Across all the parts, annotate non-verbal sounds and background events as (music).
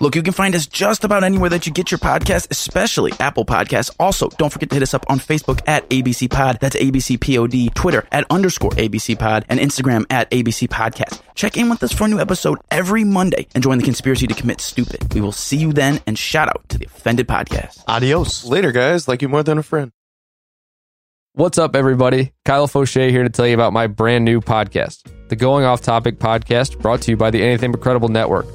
Look, you can find us just about anywhere that you get your podcast, especially Apple Podcasts. Also, don't forget to hit us up on Facebook at ABC Pod. That's ABC Pod. Twitter at underscore ABC Pod. And Instagram at ABC Podcast. Check in with us for a new episode every Monday and join the conspiracy to commit stupid. We will see you then and shout out to the Offended Podcast. Adios. Later, guys. Like you more than a friend. What's up, everybody? Kyle Fauché here to tell you about my brand new podcast, the Going Off Topic podcast, brought to you by the Anything But Credible Network.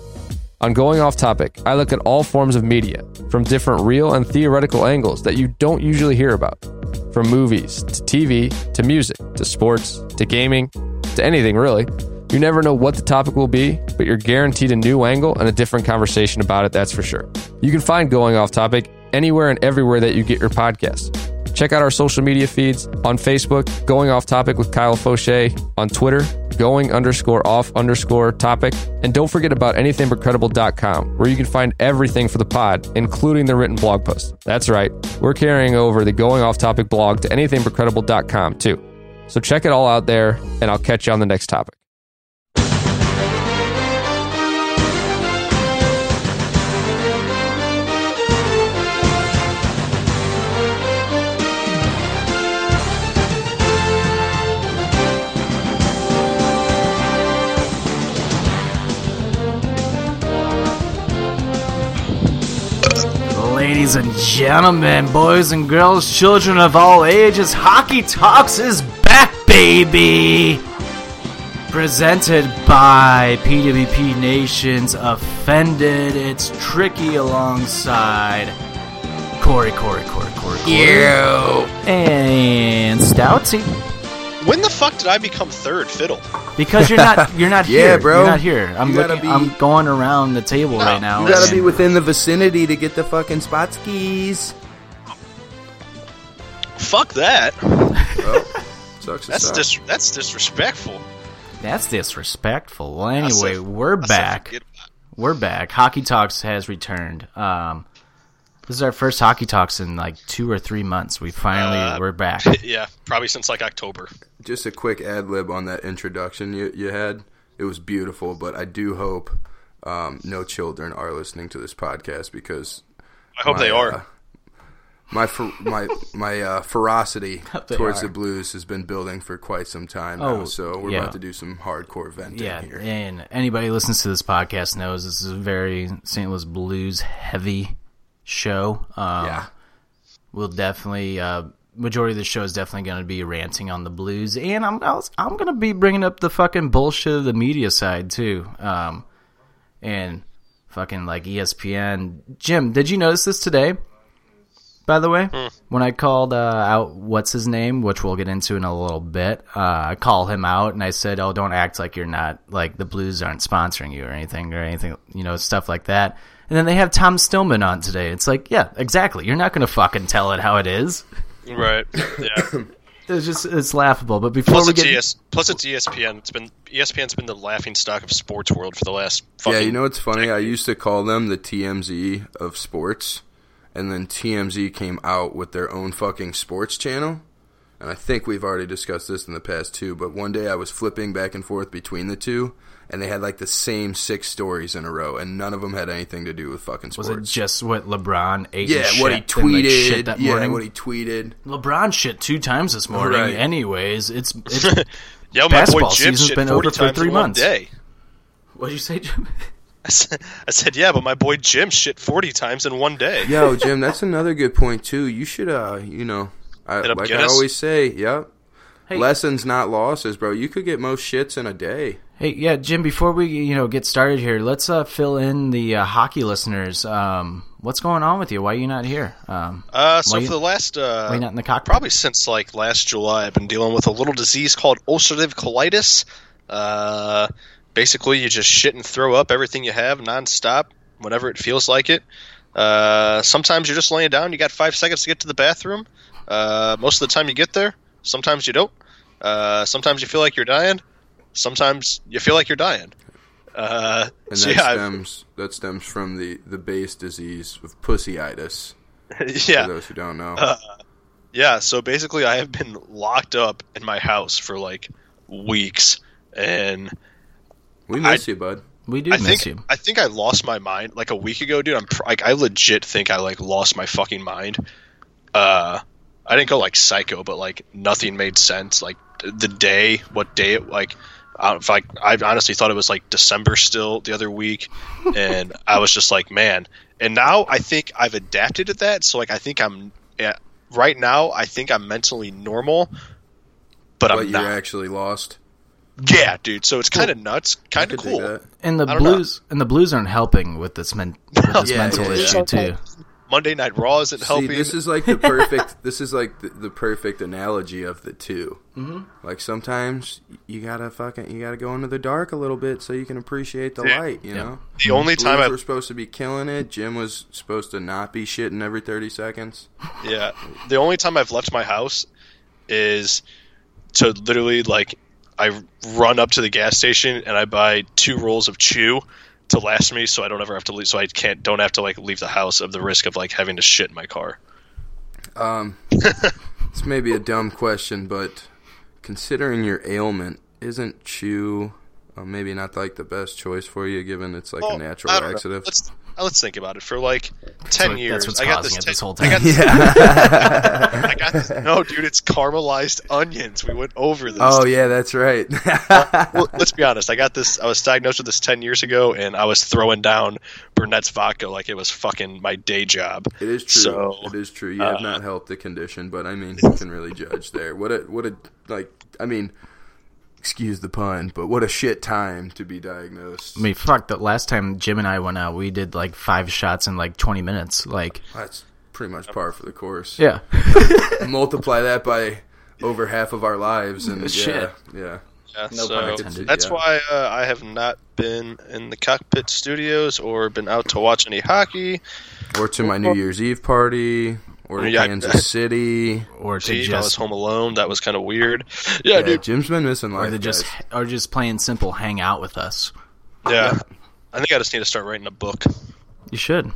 On Going Off Topic, I look at all forms of media from different real and theoretical angles that you don't usually hear about. From movies to TV to music to sports to gaming to anything really. You never know what the topic will be, but you're guaranteed a new angle and a different conversation about it, that's for sure. You can find Going Off Topic anywhere and everywhere that you get your podcasts. Check out our social media feeds on Facebook, Going Off Topic with Kyle Fauché, on Twitter, Going underscore off underscore topic, and don't forget about anythingbutcredible.com, where you can find everything for the pod, including the written blog post. That's right, we're carrying over the Going Off Topic blog to anythingbutcredible.com too. So check it all out there, and I'll catch you on the next topic. Ladies and gentlemen, boys and girls, children of all ages, Hockey Talks is back, baby! Presented by PWP Nation's Offended. It's Tricky alongside Corey, Corey, Corey, Corey, Corey. And Stoutsy. When the fuck did I become third fiddle? Because you're not you're not (laughs) Yeah, here. bro. You're not here. I'm You looking be- I'm going around the table No, right now. You gotta and- be within the vicinity to get the fucking spot skis. Fuck that. (laughs) Sucks That's suck. dis- that's disrespectful. That's disrespectful. Well, anyway, said- we're back. We're back. Hockey Talks has returned. Um, this is our first Hockey Talks in like two or three months. We finally Uh, we're back. (laughs) Yeah, probably since like October. Just a quick ad lib on that introduction you, you had. It was beautiful, but I do hope um, no children are listening to this podcast because I hope my, they are. uh, my fer- my my uh, ferocity (laughs) towards are. the Blues has been building for quite some time Oh, now, so we're yeah. about to do some hardcore venting Yeah, here. and anybody who listens to this podcast knows this is a very St. Louis Blues heavy show. Um, Yeah. we'll definitely uh, majority of the show is definitely going to be ranting on the Blues, and I'm I was- I'm going to be bringing up the fucking bullshit of the media side too, um, and fucking like ESPN. Jim, did you notice this today? By the way, when I called uh, out what's his name, which we'll get into in a little bit, uh, I call him out and I said, "Oh, don't act like you're not like the Blues aren't sponsoring you or anything or anything, you know, stuff like that." And then they have Tom Stillman on today. It's like, yeah, exactly. You're not going to fucking tell it how it is. Right. Yeah. (coughs) It's just it's laughable. But before plus we it's get ES- plus it's ESPN. It's been ESPN's been the laughing stock of sports world for the last fucking Yeah, you know what's funny? I used to call them the TMZ of sports, and then TMZ came out with their own fucking sports channel. And I think we've already discussed this in the past too, but one day I was flipping back and forth between the two, and they had like the same six stories in a row, and none of them had anything to do with fucking sports. was it just what LeBron ate? yeah, and what he shit and, like, shit tweeted. that yeah, morning? what he tweeted. LeBron shit two times this morning. Right. Anyways, it's, (laughs) it's Yo, my boy basketball Jim season's shit been over for three months. day. what did you say, Jim? (laughs) I said, I said, yeah, but my boy Jim shit forty times in one day. Yo, Jim, that's another good point too. You should, uh, you know, I, Hit up like I Guinness? always say, yep. Hey. Lessons, not losses, bro. You could get most shits in a day. Hey, yeah, Jim. Before we you know get started here, let's uh, fill in the uh, hockey listeners. Um, what's going on with you? Why are you not here? Um, Uh, so Why you- for the last uh, why not in the cockpit? probably since like last July, I've been dealing with a little disease called ulcerative colitis. Uh, basically you just shit and throw up everything you have nonstop whenever it feels like it. Uh, sometimes you're just laying down. You got five seconds to get to the bathroom. Uh, most of the time you get there. Sometimes you don't. Uh, sometimes you feel like you're dying. Sometimes you feel like you're dying. Uh, And so that yeah, stems that stems from the the base disease of pussyitis. (laughs) yeah. For those who don't know. Uh, Yeah, so basically, I have been locked up in my house for like weeks, and we miss you, bud. We do I miss think you. I think I lost my mind like a week ago, dude. I'm pr- like I legit think I like lost my fucking mind. Uh, I didn't go like psycho, but like nothing made sense. Like the day, what day it like. I, don't- like I honestly thought it was like December still the other week, and (laughs) I was just like, man. And now I think I've adapted to that. So like I think I'm yeah, right now. I think I'm mentally normal, but, But I'm you're not. actually lost. Yeah, dude. So it's kind of nuts, kind of cool. And the I don't know. blues and the blues aren't helping with this, men- with (laughs) this Yeah, mental yeah, yeah. issue too. Monday Night Raw isn't See, helping. this is like the perfect. (laughs) this is like the, the perfect analogy of the 2 Mm-hmm. Like sometimes you gotta fucking you gotta go into the dark a little bit so you can appreciate the Yeah. light. You know, the only time Blues I were supposed to be killing it. Jim was supposed to not be shitting every thirty seconds. Yeah, the only time I've left my house is to literally like I run up to the gas station and I buy two rolls of chew to last me, so I don't ever have to leave. So I can't don't have to like leave the house of the risk of like having to shit in my car. Um, (laughs) this may be a dumb question, but considering your ailment, isn't chew uh, maybe not like the best choice for you, given it's like Well, a natural I don't know. laxative? Let's uh, let's think about it for like ten what- years. I got this, it this ten- whole I got time. this, I got this. No, dude, it's caramelized onions. We went over this. Oh yeah, that's right. (laughs) well, let's be honest. I got this. I was diagnosed with this ten years ago, and I was throwing down Burnett's vodka like it was fucking my day job. It is true. So, it is true. You have uh, not helped the condition, but I mean, (laughs) who can really judge there? What a what a like. I mean, excuse the pun, but what a shit time to be diagnosed. I mean, fuck. The last time Jim and I went out, we did like five shots in like twenty minutes. Like, That's pretty much par for the course. yeah, (laughs) Multiply that by over half of our lives, and (laughs) Shit. yeah, yeah. Yeah, No so pun intended. that's Yeah. why uh, I have not been in the cockpit studios or been out to watch any hockey. Or to my New Year's Eve party, or to Yeah. Kansas City. (laughs) or to See, I was just home alone. That was kind of weird. (laughs) Yeah, Yeah, dude. Jim's been missing or life. to just guys. or just plain simple hang out with us. Yeah, I think I just need to start writing a book. You should.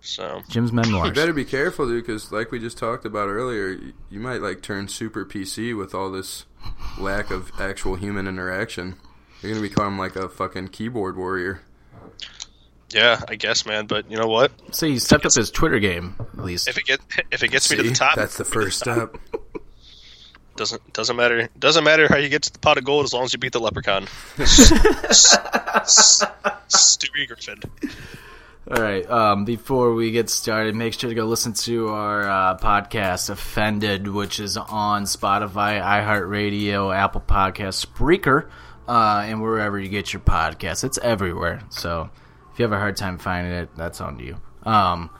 So Jim's You memoirs. better be careful, dude, because like we just talked about earlier, you, you might like turn super PC with all this lack of actual human interaction. You're gonna become like a fucking keyboard warrior. Yeah, I guess, man. But you know what? So he stepped up his Twitter game at least. If it get if it gets me to the top, That's the first step. (laughs) doesn't doesn't matter doesn't matter how you get to the pot of gold as long as you beat the leprechaun. (laughs) Stewie Griffin. All right. Um, before we get started, make sure to go listen to our uh, podcast, Offended, which is on Spotify, iHeartRadio, Apple Podcasts, Spreaker, uh, and wherever you get your podcasts. It's everywhere. So if you have a hard time finding it, that's on you. Um,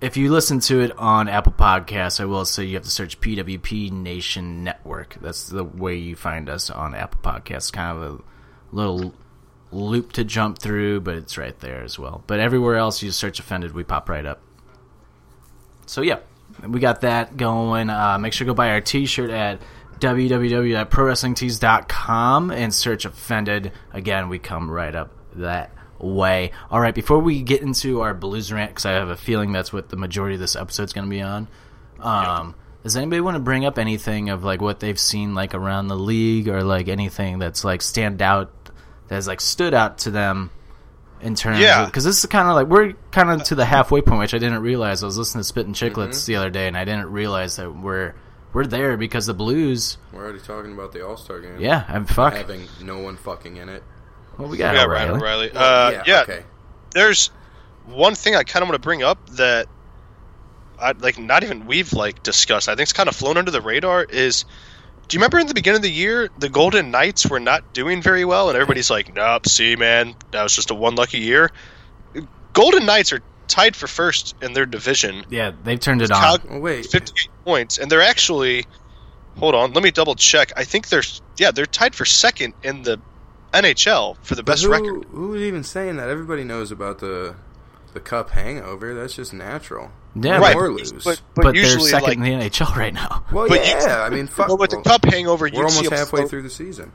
if you listen to it on Apple Podcasts, I will say you have to search PWP Nation Network. That's the way you find us on Apple Podcasts. Kind of a little loop to jump through, but it's right there as well. But everywhere else you search offended, we pop right up. So yeah, we got that going. Uh, make sure to go buy our T-shirt at www.prowrestlingtees.com and search offended. Again, we come right up that way. All right, before we get into our blues rant, because I have a feeling that's what the majority of this episode's going to be on. Um, Does anybody want to bring up anything of like what they've seen like around the league or like anything that's like stand out that has like stood out to them in terms Yeah. of because this is kind of like we're kind of to the halfway point, which I didn't realize. I was listening to Spit and Chicklets the other day, and I didn't realize that we're we're there because the Blues. We're already talking about the All Star game. Yeah, I'm fuck. Having no one fucking in it. Well, we got Yeah, O'Reilly. Ryan O'Reilly. Well, Uh, yeah, Okay. there's one thing I kind of want to bring up that I like not even we've like discussed. I think it's kind of flown under the radar. Is do you remember in the beginning of the year the Golden Knights were not doing very well, and everybody's like, "Nope, see, man, that was just a one lucky year." Golden Knights are tied for first in their division, Yeah, they've turned it on. Cal- Oh wait. 58 points, and they're actually. Hold on, let me double check. I think they're yeah they're tied for second in the NHL for the best who, record. Who's even saying that? Everybody knows about the the cup hangover. That's just natural. Yeah, Right, or lose. but, but, but they're usually second like in the NHL right now. well, but you- yeah. I mean, (laughs) fuck. well, with the cup hangover, we're you'd see almost 'em halfway float- through the season.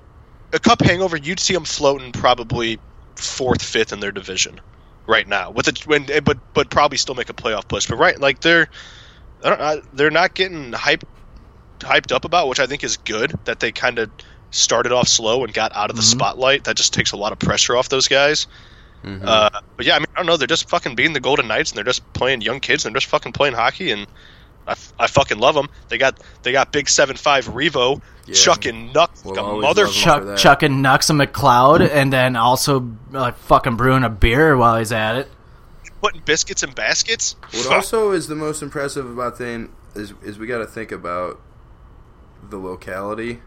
a cup hangover, you'd see them floating probably fourth, fifth in their division right now. With it, when eh, but but probably still make a playoff push. But right, like they're I don't, I, they're not getting hyped hyped up about, which I think is good that they kind of started off slow and got out of the spotlight. That just takes a lot of pressure off those guys. Uh, but yeah, I mean, I don't know. They're just fucking being the Golden Knights, and they're just playing young kids, and they're just fucking playing hockey, and I, f- I fucking love them. They got they got big seven five Revo Yeah. chucking nuts We'll like a mother. love 'em. for Chuck, chucking Nux and McLeod, and then also like fucking brewing a beer while he's at it. putting biscuits in baskets. What Fuck. also is the most impressive about thing is is we got to think about the locality,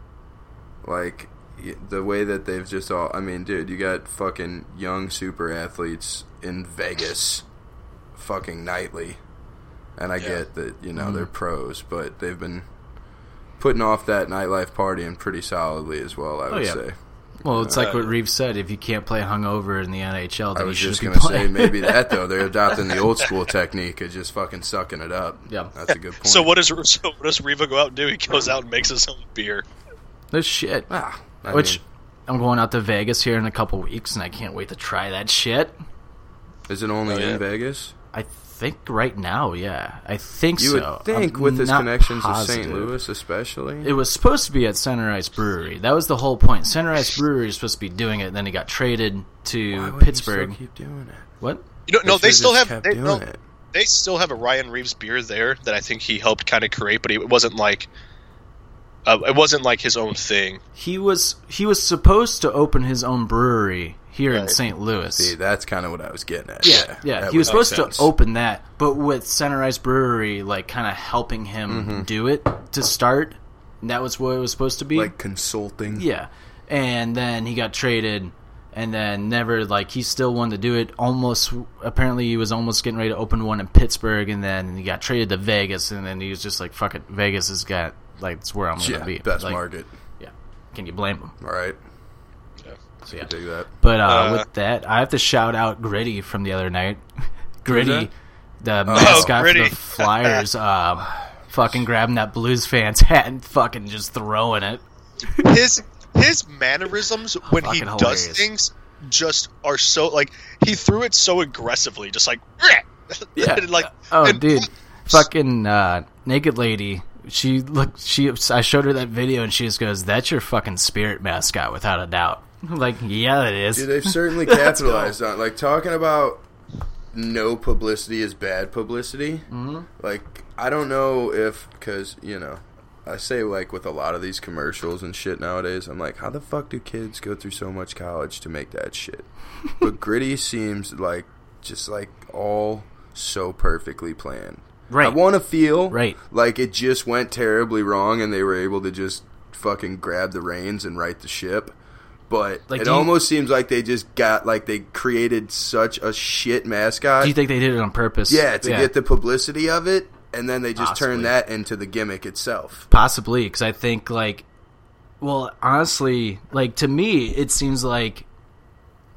like the way that they've just all. I mean, dude, you got fucking young super athletes in Vegas, fucking nightly, and I Yeah. get that you know Mm-hmm. they're pros, but they've been putting off that nightlife partying pretty solidly as well. I would Oh, yeah. say. Well, it's like what Reaves said: if you can't play hungover in the NHL, I then was you just gonna say maybe that though they're (laughs) adopting the old school technique of just fucking sucking it up. Yeah. that's a good point. (laughs) So what does so what does Riva go out and do? He goes out and makes his own beer. This shit. Ah, I Which mean, I'm going out to Vegas here in a couple weeks, and I can't wait to try that shit. is it only Oh, yeah. in Vegas? I think right now, yeah, I think You so. would think I'm with his not connections positive. to St. Louis, especially. It was supposed to be at Center Ice Brewery. That was the whole point. Center Ice Brewery is supposed to be doing it, and then he got traded Why to would you Pittsburgh. still keep doing it. What? You know, no, they should've still just have kept they, doing no, it. they still have a Ryan Reaves beer there that I think he helped kind of create, but it wasn't like uh, it wasn't like his own thing. He was he was supposed to open his own brewery here in St. Louis. See, that's kind of what I was getting at. Yeah, yeah. that He was supposed sense. to open that, but with Center Ice Brewery, like kind of helping him Mm-hmm. do it to start. And that was what it was supposed to be. like consulting. yeah, and then he got traded, and then never like he still wanted to do it. Almost apparently he was almost getting ready to open one in Pittsburgh, and then he got traded to Vegas, and then he was just like, "Fuck it, Vegas has got like it's where I'm gonna Yeah, be." best Like, market. Yeah, can you blame him? All right, Yeah, So yeah. dig that. But uh, Uh, with that, I have to shout out Gritty from the other night. (laughs) Gritty, that? the mascot Gritty. for the (laughs) Flyers, um, fucking grabbing that Blues fans (laughs) hat and fucking just throwing it. His his mannerisms when he Fucking does things just are so like he threw it so aggressively, just like (laughs) Yeah. And, like Oh, and- dude, fucking uh, naked lady. She looked. She. I showed her that video, and she just goes, "That's your fucking spirit mascot, without a doubt." Like, yeah, it is. Dude, they've (laughs) certainly capitalized on like talking about no publicity is bad publicity. Mm-hmm. Like I don't know if because you know I say like with a lot of these commercials and shit nowadays, I'm like, how the fuck do kids go through so much college to make that shit? but (laughs) gritty seems like just like all so perfectly planned. Right. I want to feel Right. like it just went terribly wrong and they were able to just fucking grab the reins and right the ship. But Like, it you- almost seems like they just got like they created such a shit mascot. Do you think they did it on purpose? yeah, to get the publicity of it, and then they just Possibly. turn that into the gimmick itself. Possibly, because I think like, well, honestly, like to me, it seems like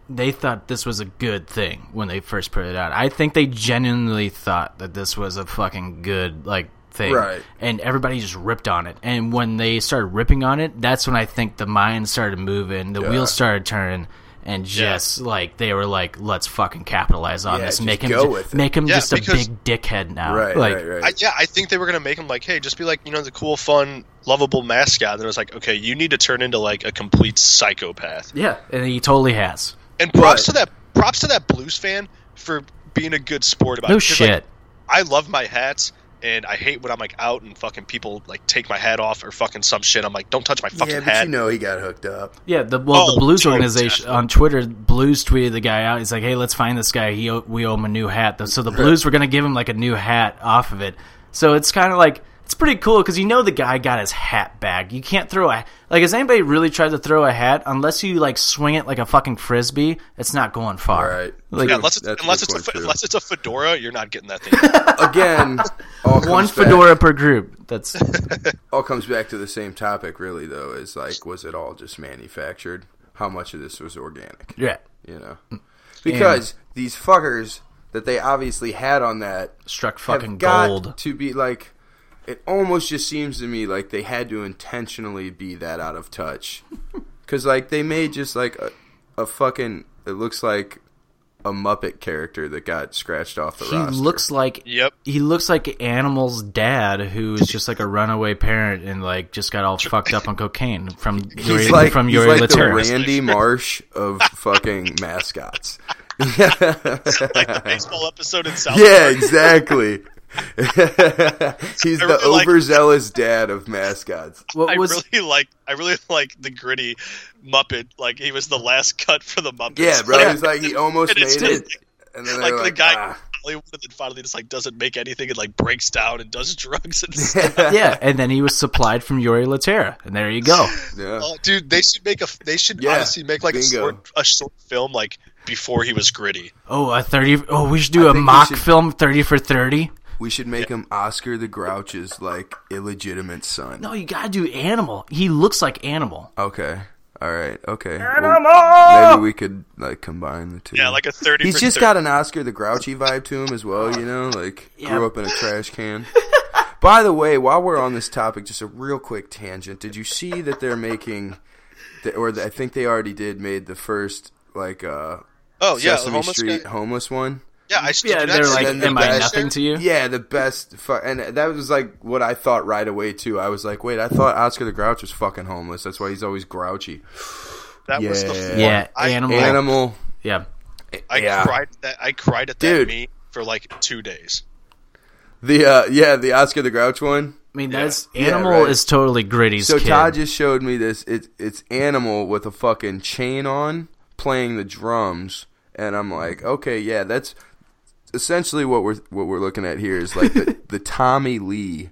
they thought this was a good thing when they first put it out. I think they genuinely thought that this was a fucking good like thing, Right. And everybody just ripped on it. And when they started ripping on it, that's when I think the mind started moving, the Yeah. wheels started turning. And just like they were like, let's fucking capitalize on Yeah, this, make him go ju- with make him Yeah, just a big dickhead now, Right, like, right, right. I, yeah, I think they were gonna make him like, hey, just be like, you know, the cool, fun, lovable mascot. And it was like, okay, you need to turn into like a complete psychopath. Yeah, and he totally has. And props But- to that, props to that Blues fan for being a good sport about No it. 'Cause, like, shit. I love my hats, and I hate when I'm like out and fucking people like take my hat off or fucking some shit. I'm like, don't touch my fucking yeah, but hat. you know he got hooked up. Yeah, the well, Oh, the Blues totally, organization definitely. on Twitter, Blues tweeted the guy out. He's like, "Hey, let's find this guy. He we owe him a new hat." So the (laughs) Blues were gonna give him like a new hat off of it. So it's kind of like it's pretty cool because you know the guy got his hat back. You can't throw a like. Has anybody really tried to throw a hat unless you like swing it like a fucking frisbee? It's not going far. Right. Like yeah, unless it's, a unless it's a, too. unless it's a fedora, you're not getting that thing. (laughs) Again, all comes one back- fedora per group. That's (laughs) all comes back to the same topic, really. Though, is like, was it all just manufactured? how much of this was organic. Yeah. You know, mm. because these fuckers that they obviously had on that Struck have fucking got gold. to be like. It almost just seems to me like they had to intentionally be that out of touch, (laughs) because like they made just like a, a fucking. It looks like a Muppet character that got scratched off the He roster. looks like Yep. he looks like Animal's dad, who is just like a runaway parent and like just got all fucked up on cocaine from (laughs) Yuri, He's like, from he's Yuri like the Randy Marsh of (laughs) fucking mascots. like the baseball episode in South Yeah, exactly. (laughs) He's I the really like- overzealous dad of mascots. What I was really like I really like the gritty Muppet. Like he was the last cut for the Muppets. Yeah, bro. Like, He's like he (laughs) almost made just- it, and then like they're the guy ah. Hollywood and then finally just like doesn't make anything and like breaks down and does (laughs) drugs and stuff. yeah, and then he was supplied from Yuri Laterra, and there you go. Yeah. Oh, dude, they should make a they should Yeah, honestly make like a short, a short film like before he was gritty. Oh, a thirty. Oh, we should do I a mock should- film, thirty for thirty. We should make him Oscar the Grouch's like illegitimate son. No, you gotta do Animal. He looks like Animal. Okay. All right. Okay. Well, maybe we could like combine the two. Yeah, like a thirty. He's just 30. got an Oscar the Grouchy vibe to him as well, you know, like Yeah. grew up in a trash can. (laughs) By the way, while we're on this topic, just a real quick tangent. Did you see that they're making, the, or I think they already did, made the first like uh, Oh yeah, the Sesame homeless Street guy. homeless one? Yeah, I Yeah, did they're like, and that. "Am the I best- nothing to you?" Yeah, the best. Fu- and that was like what I thought right away too. I was like, wait, I thought Oscar the Grouch was fucking homeless. That's why he's always grouchy. That was the Yeah. Yeah, I, Animal. Animal. Yeah, I Yeah. cried at that. I cried at that Dude. meme for like two days. The uh, yeah, the Oscar the Grouch one. I mean that's Yeah, Animal right. is totally Gritty's So kid. Todd just showed me this. It's it's Animal with a fucking chain on, playing the drums, and I'm like, okay, yeah, that's essentially what we're what we're looking at here is like the, (laughs) the Tommy Lee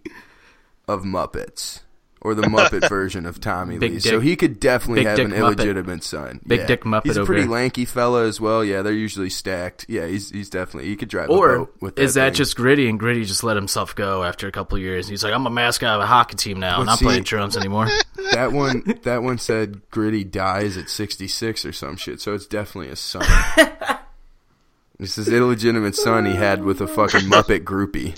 of Muppets. Or the Muppet version of Tommy Big Lee, dick- so he could definitely big have dick an Muppet. illegitimate son. Big Yeah. dick Muppet He's a over pretty here. lanky fella as well. Yeah, they're usually stacked. Yeah, he's he's definitely he could drive a or boat with is that thing. just Gritty and Gritty just let himself go after a couple years? He's like, I'm a mascot of a hockey team now, Well, not see- playing drums anymore. (laughs) That one, that one said Gritty dies at 66 or some shit, so it's definitely a son. (laughs) this is illegitimate son he had with a fucking Muppet groupie.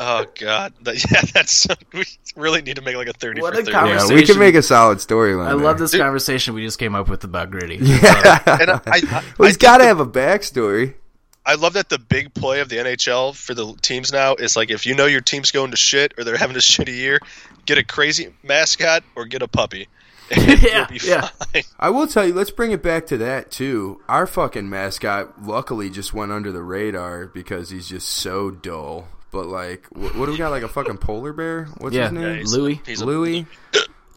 Oh god, that, (laughs) yeah, that's we really need to make like a thirty What for a thirty. conver- Yeah, we can make a solid storyline. I love there. this conversation we just came up with about Gritty. (laughs) And I, I, I, Well, he's I got to have a backstory. I love that the big play of the NHL for the teams now is like if you know your team's going to shit or they're having a shitty year, get a crazy mascot or get a puppy. (laughs) And Yeah, be yeah. fine. I will tell you, let's bring it back to that too. Our fucking mascot luckily just went under the radar because he's just so dull. But like, what, what do we got? Like a fucking polar bear? What's Yeah, his name? he's- Louis. He's a, Louis.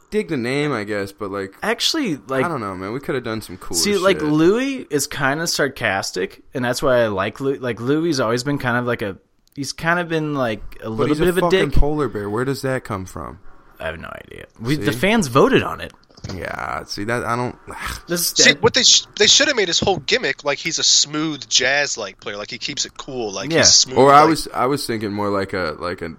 Dig the name, I guess, but like, Actually, like I don't know, man. We could have done some cool. See, like Louis is kind of sarcastic, and that's why I like Louis. Like Louis's always been kind of like a. He's kind of been like a But little he's bit of a fucking dick. polar bear. Where does that come from? I have no idea. We, the fans voted on it. Yeah, see that I don't. (sighs) This See what they sh- they should have made his whole gimmick like he's a smooth jazz like player, like he keeps it cool, like Yeah. he's smooth. Or I like- was I was thinking more like a like a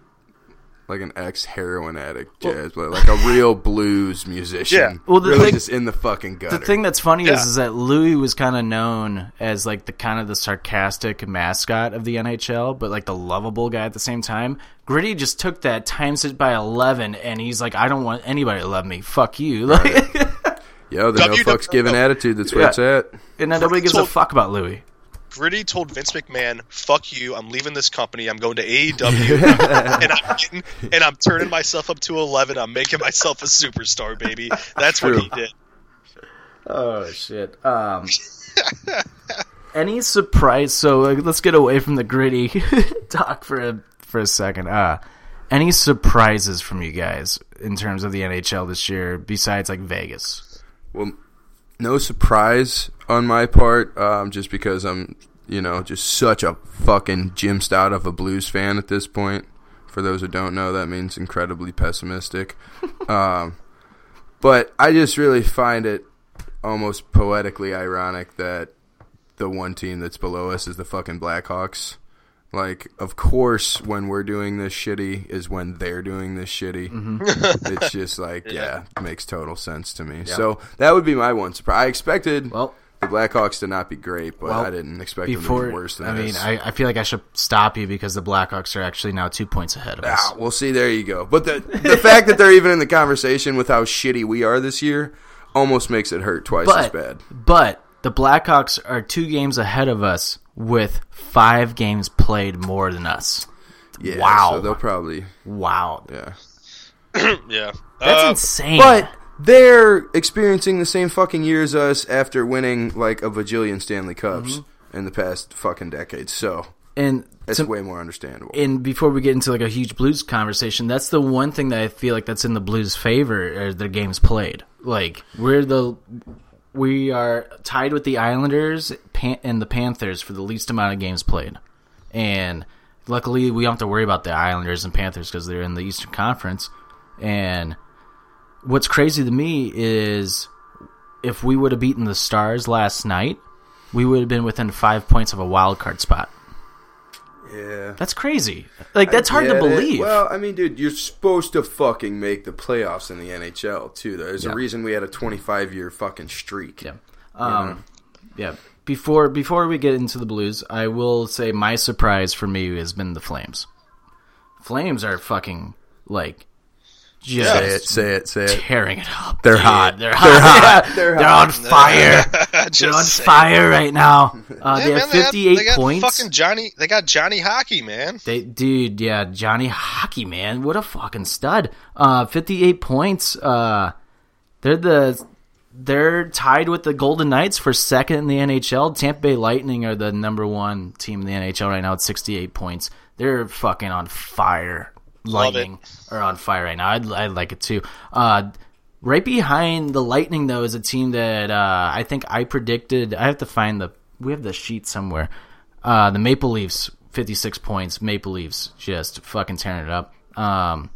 like an ex heroin addict jazz player, like a real blues musician. Yeah. Well, the really thing- just in the fucking gutter. the thing that's funny Yeah. is, is that Louis was kind of known as like the kind of the sarcastic mascot of the NHL, but like the lovable guy at the same time. Gritty just took that times it by eleven, and he's like, I don't want anybody to love me. Fuck you. (laughs) Like, (laughs) Yo, the no WW fucks given attitude. That's where Yeah. it's at. and then nobody gives a fuck about Louis. Gritty told Vince McMahon, "Fuck you! I'm leaving this company. I'm going to AEW, (laughs) and I'm getting, and I'm turning myself up to eleven. I'm making myself a superstar, baby. That's what he did." Oh shit. Um any surprise so uh, let's get away from the gritty talk for a for a second. Uh any surprises from you guys in terms of the NHL this year besides like Vegas? Well, no surprise on my part, um, just because I'm, you know, just such a fucking Jim Stout of a blues fan at this point. For those who don't know, that means incredibly pessimistic. (laughs) um, but I just really find it almost poetically ironic that the one team that's below us is the fucking Blackhawks. Like, of course, when we're doing this shitty is when they're doing this shitty. Mm-hmm. it's (laughs) just like, yeah, makes total sense to me. So that would be my one surprise. I expected Well, the Blackhawks to not be great, but Well, I didn't expect them to be worse than I mean. I, I feel like I should stop you because the Blackhawks are actually now two points ahead of us. Ah, well, see, there you go. But the the fact that they're even in the conversation with how shitty we are this year almost makes it hurt twice as bad. but the Blackhawks are two games ahead of us with five games played more than us. Yeah, Wow. So they'll probably, Wow, yeah. (clears throat) Yeah. that's Uh, insane. But they're experiencing the same fucking year as us after winning like a bajillion Stanley Cups Mm-hmm. in the past fucking decades. So and it's to- way more understandable. and before we get into like a huge Blues conversation, that's the one thing that I feel like that's in the Blues' favor are their games played. Like we're the we are tied with the Islanders and the Panthers for the least amount of games played, and luckily we don't have to worry about the Islanders and Panthers because they're in the Eastern Conference. And what's crazy to me is if we would have beaten the Stars last night, we would have been within five points of a wild card spot. Yeah. That's crazy. Like that's hard to Get it. believe. Well, I mean, dude, you're supposed to fucking make the playoffs in the NHL too. There's Yeah. a reason we had a 25 year fucking streak. yeah. Um, yeah. Before before we get into the Blues, I will say my surprise for me has been the Flames. Flames are fucking like just Say it, say it, say it. tearing it up. They're dude. hot. They're hot. They're, hot. (laughs) They're on fire. (laughs) They're on saying. fire right now. (laughs) Uh, Yeah, they man, have they got- 58 they got points. Fucking Johnny, they got Johnny Hockey, man. They, dude, yeah, Johnny Hockey, man, what a fucking stud. Uh, fifty-eight points. Uh, they're the they're tied with the Golden Knights for second in the NHL. Tampa Bay Lightning are the number one team in the NHL right now at sixty-eight points. They're fucking on fire. Love Lightning are on fire right now. I'd, I'd like it too. Uh, right behind the Lightning though is a team that uh, I think I predicted. I have to find the we have the sheet somewhere. Uh, the Maple Leafs, 56 points. Maple Leafs just fucking tearing it up. Um,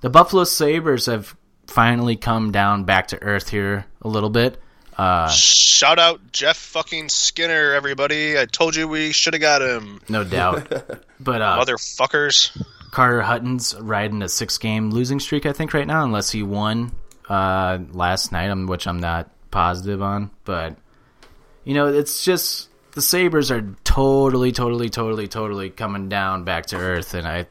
the Buffalo Sabres have finally come down back to earth here a little bit. Uh, Shout out Jeff fucking Skinner, everybody. I told you we should have got him. no doubt. (laughs) But uh, Motherfuckers. Carter Hutton's riding a six game losing streak, I think, right now, unless he won uh, last night, um, which I'm not positive on. But, you know, it's just the Sabres are totally, totally, totally, totally coming down back to earth. And I.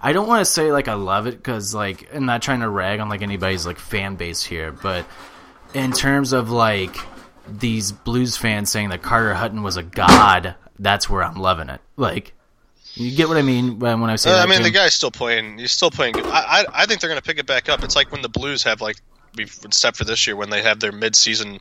I don't want to say like I love it because like I'm not trying to rag on like anybody's like fan base here, but in terms of like these blues fans saying that Carter Hutton was a god, that's where I'm loving it. Like, you get what I mean when when I say Uh, that? I mean, the guy's still playing. He's still playing. I, I, I think they're going to pick it back up. It's like when the Blues have like, except for this year, when they have their mid-season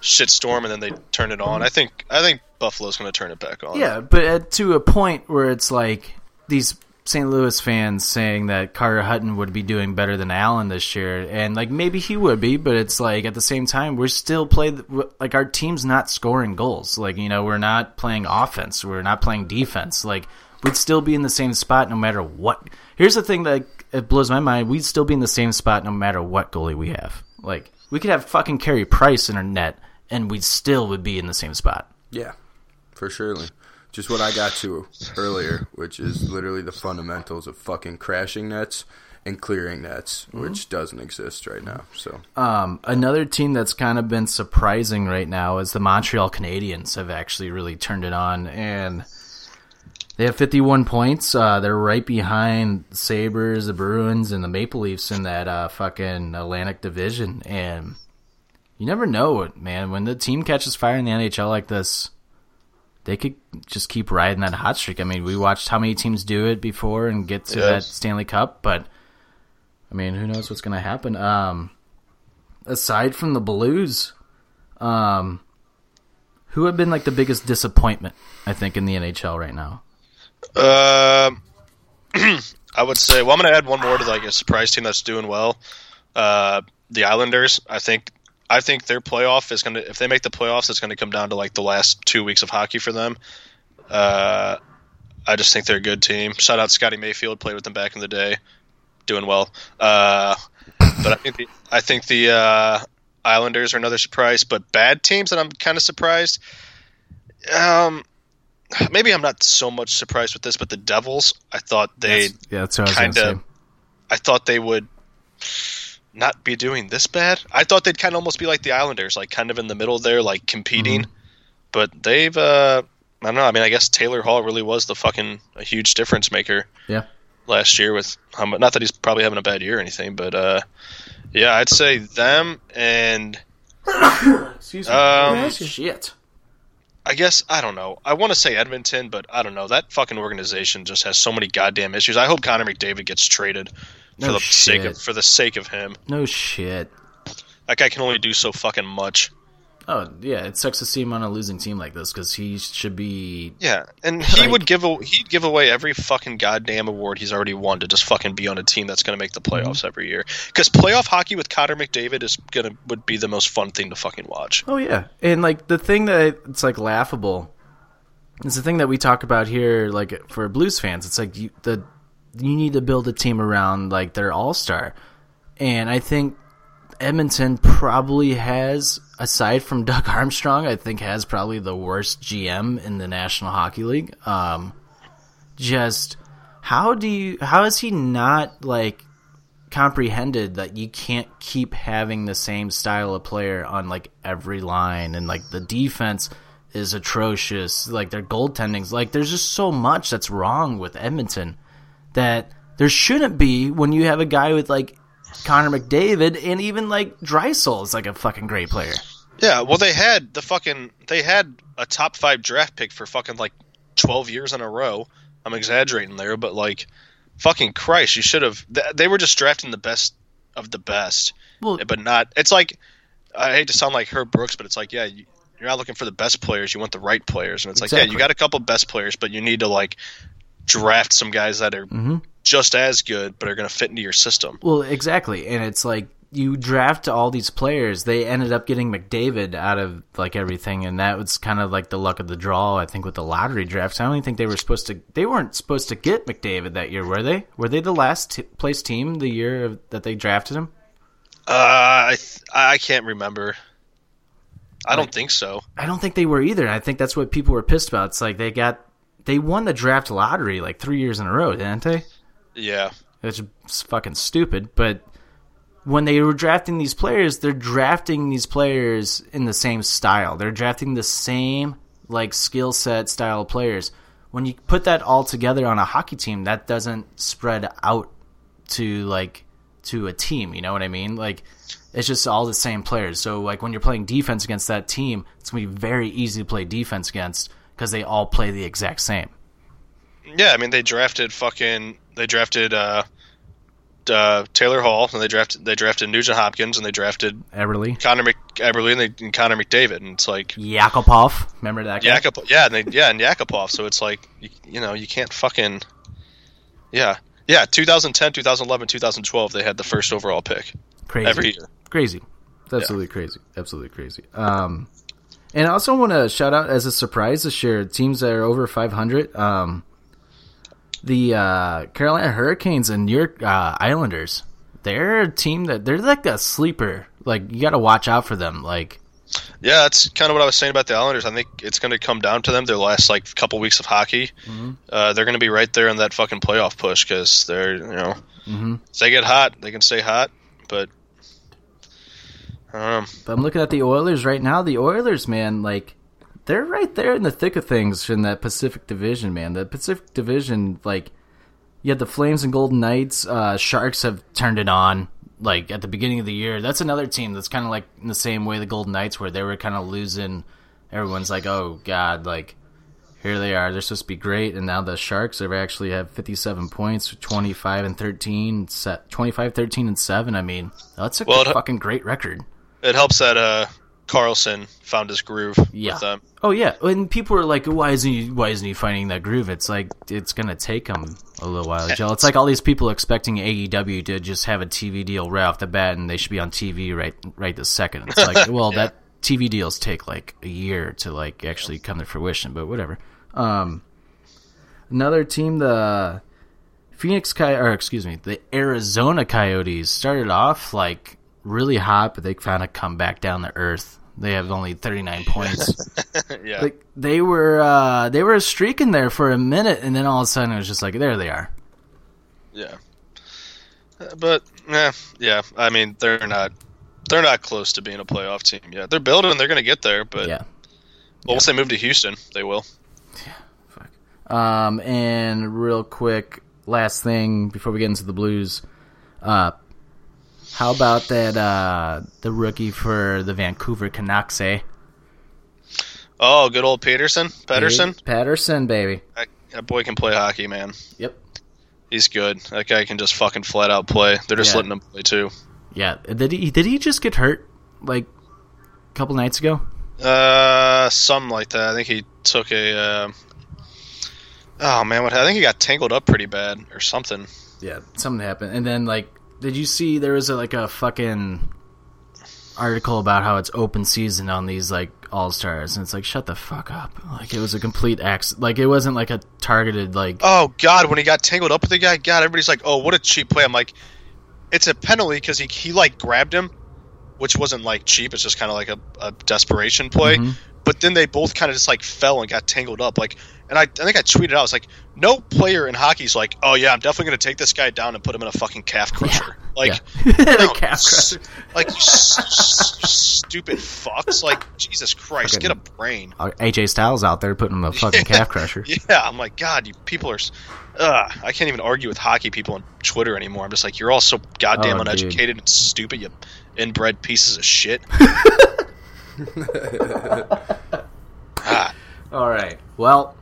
shit storm and then they turn it on. I think I think Buffalo's going to turn it back on. Yeah, but at, to a point where it's like these St. Louis fans saying that Carter Hutton would be doing better than Allen this year, and like maybe he would be, but it's like at the same time we're still playing like our team's not scoring goals. Like you know we're not playing offense, we're not playing defense. Like we'd still be in the same spot no matter what. Here's the thing that it blows my mind: we'd still be in the same spot no matter what goalie we have. Like we could have fucking Carey Price in our net, and we still would be in the same spot. Yeah, for surely. Just what I got to earlier, which is literally the fundamentals of fucking crashing nets and clearing nets, which doesn't exist right now. So Um, another team that's kind of been surprising right now is the Montreal Canadiens have actually really turned it on, and they have 51 points. Uh, they're right behind the Sabres, the Bruins, and the Maple Leafs in that uh, fucking Atlantic Division. And you never know, it, man. When the team catches fire in the NHL like this, they could just keep riding that hot streak. I mean, we watched how many teams do it before and get to Yeah. that Stanley Cup, but I mean, who knows what's going to happen? Um, aside from the Blues, um, who have been like the biggest disappointment? I think in the NHL right now. Um, (clears throat) I would say. Well, I'm going to add one more to like a surprise team that's doing well. Uh, the Islanders. I think. I think their playoff is going to. If they make the playoffs, it's going to come down to like the last two weeks of hockey for them. Uh, I just think they're a good team. Shout out Scotty Mayfield. Played with them back in the day. Doing well. Uh, but I think the, I think the uh, Islanders are another surprise. But bad teams that I'm kind of surprised. Um, (sighs) maybe I'm not so much surprised with this, but the Devils, I thought they That's- yeah, that's I kind of, say. I thought they would not be doing this bad. I thought they'd kind of almost be like the Islanders, like kind of in the middle there, like competing. Mm-hmm. But they've, uh, I don't know. I mean, I guess Taylor Hall really was the fucking a huge difference maker Yeah. last year with how much, not that he's probably having a bad year or anything, but uh, yeah, I'd say them and (coughs) Excuse me. Um, Shit. I guess I don't know. I want to say Edmonton, but I don't know. That fucking organization just has so many goddamn issues. I hope Connor McDavid gets traded for No the sake of for the sake of him. No shit. That guy can only do so fucking much. Oh yeah, it sucks to see him on a losing team like this because he should be. Yeah, and he Like- would give a, he'd give away every fucking goddamn award he's already won to just fucking be on a team that's going to make the playoffs Mm-hmm. every year. Because playoff hockey with Connor McDavid is gonna would be the most fun thing to fucking watch. Oh yeah, and like the thing that it's like laughable is the thing that we talk about here. Like for Blues fans, it's like you, the you need to build a team around like their all star, and I think Edmonton probably has, aside from Doug (laughs) Armstrong, I think has probably the worst GM in the National Hockey League. Um, just how do you how is he not like comprehended that you can't keep having the same style of player on like every line and like the defense is atrocious like their goaltending's like there's just so much that's wrong with Edmonton that there shouldn't be when you have a guy with like Connor McDavid and even like Draisaitl is like a fucking great player. Yeah, well, they had the fucking they had a top five draft pick for fucking like twelve years in a row. I'm exaggerating there, but like, fucking Christ, you should have. They were just drafting the best of the best, Well- but not. It's like I hate to sound like Herb Brooks, but it's like yeah, you, you're not looking for the best players. You want the right players, and it's like yeah, you got a couple best players, but you need to like draft some guys that are Mm-hmm. Just as good, but are going to fit into your system. Well, exactly, and it's like you draft all these players. They ended up getting McDavid out of like everything, and that was kind of like the luck of the draw. I think with the lottery drafts, I don't even think they were supposed to. They weren't supposed to get McDavid that year, were they? Were they the last t- place team the year of, that they drafted him? Uh, I th- I can't remember. I don't think so. I don't think they were either. I think that's what people were pissed about. It's like they got they won the draft lottery like three years in a row, didn't they? Yeah. Is fucking stupid. But when they were drafting these players, they're drafting these players in the same style. They're drafting the same like skill set style of players. When you put that all together on a hockey team, that doesn't spread out to like to a team. You know what I mean? Like it's just all the same players. So like when you're playing defense against that team, it's gonna be very easy to play defense against because they all play the exact same. Yeah, I mean they drafted fucking they drafted uh, uh, Taylor Hall and they drafted they drafted Nugent Hopkins and they drafted Eberle, Connor Mc, Eberle and, they, and Connor McDavid and it's like Yakupov, remember that guy? Yakupov, yeah, and they, yeah, and Yakupov. So it's like you, you know you can't fucking yeah yeah 2010 2011 2012 they had the first overall pick Crazy. every year. crazy absolutely crazy absolutely crazy um and i also want to shout out as a surprise this year teams that are over 500 um the uh carolina hurricanes and new york uh, islanders they're a team that they're like a sleeper like you gotta watch out for them like Yeah, that's kind of what I was saying about the Islanders. I think it's going to come down to them. Their last like couple weeks of hockey, uh, they're going to be right there in that fucking playoff push because they're you know if they get hot, they can stay hot. But I don't know. But I'm looking at the Oilers right now. The Oilers, man, like they're right there in the thick of things in that Pacific Division, man. The Pacific Division, like you had the Flames and Golden Knights. Uh, Sharks have turned it on. Like at the beginning of the year, that's another team that's kind of like in the same way the Golden Knights, where they were kind of losing. Everyone's like, "Oh God!" Like here they are. They're supposed to be great, and now the Sharks have actually have 57 points, 25 and 13, 25, 13 and seven. I mean, that's a Well, it- fucking great record. It helps that uh, Karlsson found his groove Yeah. with them. Oh yeah, and people are like, "Why isn't he? Why isn't he finding that groove?" It's like it's gonna take him a little while. Joe. It's like all these people expecting AEW to just have a TV deal right off the bat, and they should be on TV right right this second. It's like, (laughs) well, that TV deals take like a year to like actually come to fruition, but whatever. Um, another team, the Phoenix Coy- or excuse me, the Arizona Coyotes started off like really hot, but they kind of come back down to earth They have only 39 (laughs) points. yeah. like they were uh, they were streaking there for a minute, and then all of a sudden it was just like there they are. Yeah. Uh, But yeah, yeah. I mean, they're not they're not close to being a playoff team yet. They're building. They're going to get there. But Yeah. well, once they move to Houston, they will. Yeah, fuck. Um, and real quick, last thing before we get into the Blues, uh, how about that uh, the rookie for the Vancouver Canucks, eh? Oh, good old Peterson, Pedersen. Patterson, baby. That, that boy can play hockey, man. Yep. He's good. That guy can just fucking flat out play. They're just Yeah. letting him play too. Yeah. Did he did he just get hurt like a couple nights ago? Uh, something like that. I think he took a. Uh, oh man, what? I think he got tangled up pretty bad or something. Yeah, something happened. And then like, did you see there was a, like a fucking article about how it's open season on these like all stars, and it's like shut the fuck up. Like it was a complete accident. Like it wasn't like a targeted like. Oh God, when he got tangled up with the guy, God, everybody's like, "Oh, what a cheap play." I'm like, it's a penalty because he he like grabbed him, which wasn't like cheap. It's just kind of like a, a desperation play. Mm-hmm. But then they both kind of just like fell and got tangled up. Like, and I, I think I tweeted out, I was like, no player in hockey's like, oh yeah, I'm definitely gonna take this guy down and put him in a fucking calf crusher. Like, (laughs) Yeah. no, calf s- crusher. like you s- stupid fucks. Like, Jesus Christ, get a brain. Uh, AJ Styles out there putting him a fucking (laughs) calf crusher. Yeah, I'm like, God, you people are. Ugh, I can't even argue with hockey people on Twitter anymore. I'm just like, you're all so goddamn Oh, dude. uneducated and stupid, you inbred pieces of shit. (laughs) ah, All right. Well,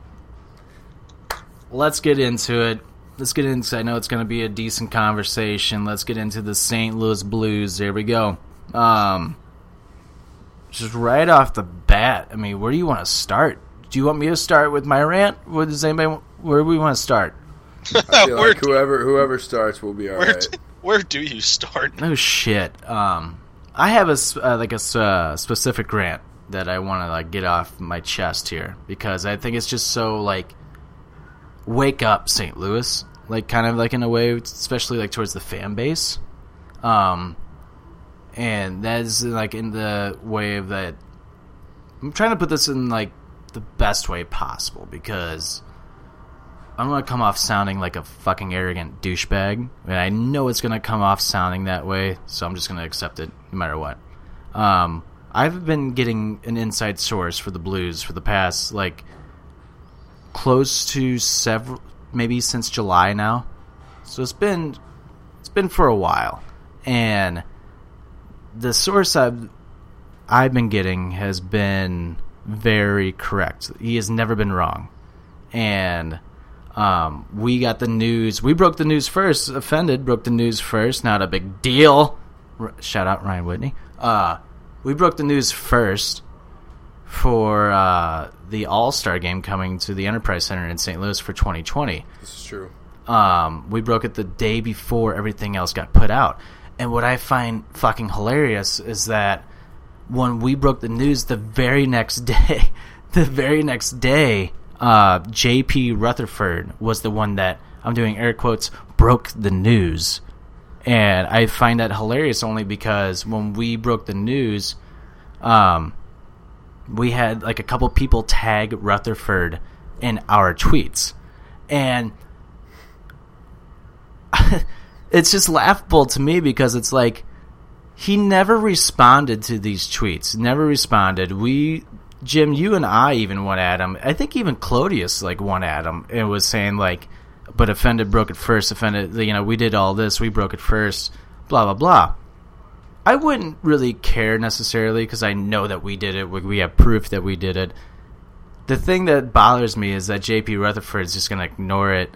let's get into it. Let's get into. I know it's going to be a decent conversation. Let's get into the St. Louis Blues. There we go. Um, just right off the bat. I mean, where do you want to start? Do you want me to start with my rant? Where does anybody? Where do we want to start? I feel (laughs) like whoever whoever starts will be all where, right. where do you start? No shit. Um, I have a uh, like a uh, specific rant that I want to like get off my chest here because I think it's just so like wake up St. Louis, like kind of like in a way, especially like towards the fan base. Um, and that is like in the way of that. I'm trying to put this in like the best way possible because I'm gonna come off sounding like a fucking arrogant douchebag, and I know it's gonna come off sounding that way, so I'm just gonna accept it no matter what. Um, I've been getting an inside source for the Blues for the past like close to several, maybe since July now. So it's been it's been for a while, and the source I've I've been getting has been very correct. He has never been wrong, and um, we got the news. We broke the news first. Offended broke the news first. Not a big deal. R- shout out Ryan Whitney. Uh, we broke the news first for uh, the All Star game coming to the Enterprise Center in St. Louis for 2020 This is true. um, we broke it the day before everything else got put out. And what I find fucking hilarious is that when we broke the news the very next (laughs) day, the very next day, uh, JP Rutherford was the one that I'm doing air quotes broke the news. And I find that hilarious only because when we broke the news, um, we had like a couple people tag Rutherford in our tweets. And (laughs) it's just laughable to me because it's like he never responded to these tweets. Never responded. We Jim, you and I even went at him. I think even Clodius like went at him and was saying like but offended broke it first, offended you know, we did all this, we broke it first, blah blah blah. I wouldn't really care necessarily because I know that we did it. We have proof that we did it. The thing that bothers me is that JP Rutherford is just going to ignore it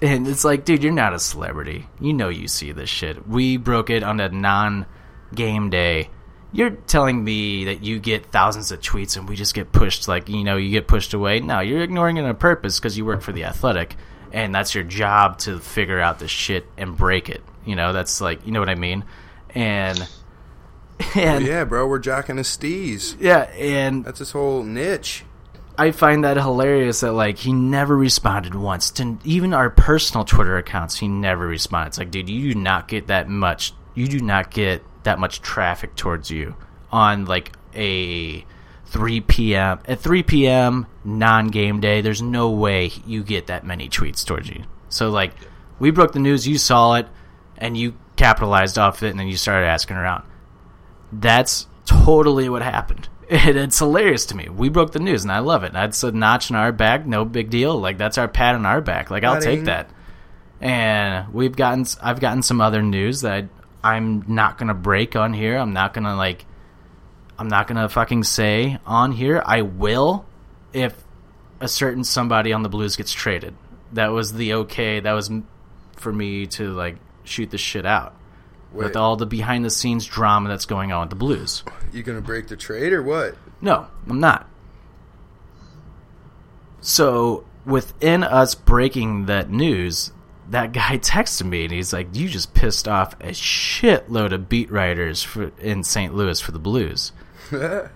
and it's like, dude, you're not a celebrity. You know you see this shit. We broke it on a non game day. You're telling me that you get thousands of tweets and we just get pushed, like, you know, you get pushed away. No, you're ignoring it on purpose because you work for The Athletic and that's your job to figure out the shit and break it. You know, that's like, you know what I mean? And, (laughs) and, Yeah, bro, we're jacking his steez. yeah, and That's his whole niche. I find that hilarious that like he never responded once to even our personal Twitter accounts. He never responded. It's like, dude, you do not get that much. You do not get that much traffic towards you on like a 3 p.m. at 3 p.m. non-game day. There's no way you get that many tweets towards you. So like, we broke the news, you saw it, and you capitalized off it, and then you started asking around. That's totally what happened. (laughs) And it's hilarious to me. We broke the news, and I love it. That's a notch in our back. No big deal. Like that's our pat on our back. Like I'll take that. And we've gotten, I've gotten some other news that I, I'm not gonna break on here. I'm not gonna like, I'm not gonna fucking say on here. I will if a certain somebody on the Blues gets traded. That was the okay. That was for me to like shoot the shit out with all the behind the scenes drama that's going on with the Blues. You gonna break the trade or what? No, I'm not. So within us breaking that news, that guy (laughs) texted me and he's like, "You just pissed off a shitload of beat writers for, in St. Louis for the Blues." (laughs) and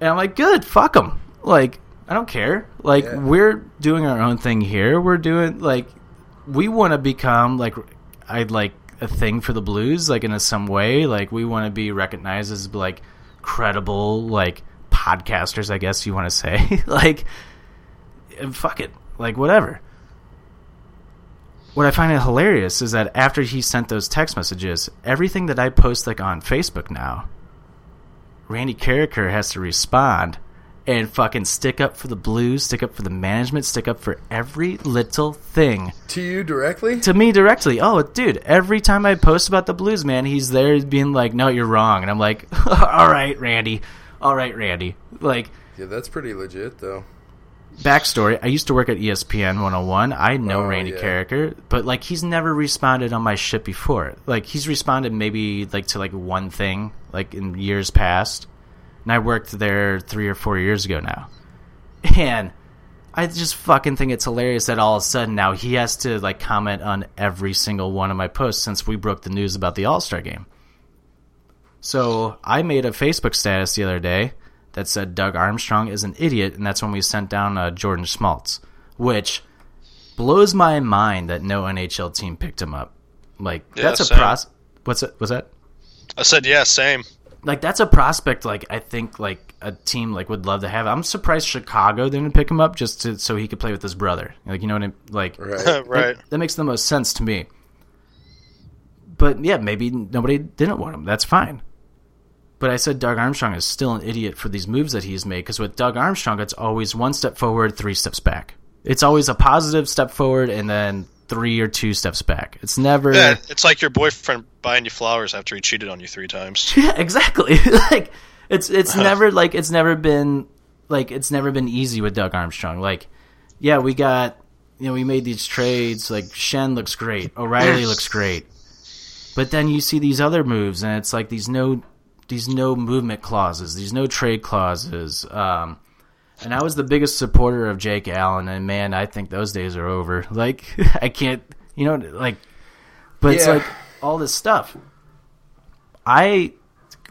I'm like, "Good, fuck them." Like, I don't care. Like, Yeah. we're doing our own thing here. We're doing like we want to become like I'd like a thing for the Blues, like in a, some way. Like we want to be recognized as like credible like podcasters, I guess you want to say. (laughs) like, eh, fuck it, like whatever. What I find hilarious is that after he sent those text messages, everything that I post like on Facebook now, Randy Karraker has to respond and fucking stick up for the Blues, stick up for the management, stick up for every little thing To you directly? to me directly. Oh, dude, every time I post about the Blues, man, he's there being like, "No, you're wrong," and I'm like, (laughs) "All right, Randy. All right, Randy." Like Yeah, that's pretty legit though. backstory: I used to work at ESPN 101. I know Oh, Randy yeah. Karraker, but like he's never responded on my shit before. Like he's responded maybe like to like one thing like in years past, and I worked there three or four years ago now, (laughs) and. I just fucking think it's hilarious that all of a sudden now he has to like comment on every single one of my posts since we broke the news about the All Star game. So I made a Facebook status the other day that said Doug Armstrong is an idiot, and that's when we sent down uh, Jordan Schmaltz, which blows my mind that no NHL team picked him up. Like Yeah, that's a pros. What's it? Was that? I said, yeah, same. Like that's a prospect like I think like a team like would love to have. I'm surprised Chicago didn't pick him up just to so he could play with his brother. Like you know what I mean? like Right. (laughs) right. that, that makes the most sense to me. But yeah, maybe nobody didn't want him. That's fine. But I said Doug Armstrong is still an idiot for these moves that he's made because with Doug Armstrong, it's always one step forward, three steps back. It's always a positive step forward and then three or two steps back. It's never Yeah, it's like your boyfriend buying you flowers after he cheated on you three times. (laughs) Yeah, exactly. (laughs) like it's it's never like it's never been like it's never been easy with Doug Armstrong. Like, yeah, we got you know we made these trades. Like Schenn looks great, O'Reilly looks great, but then you see these other moves, and it's like these no these no movement clauses, these no trade clauses. Um, and I was the biggest supporter of Jake Allen, and man, I think those days are over. (laughs) Like I can't, you know, like, but it's like all this stuff. I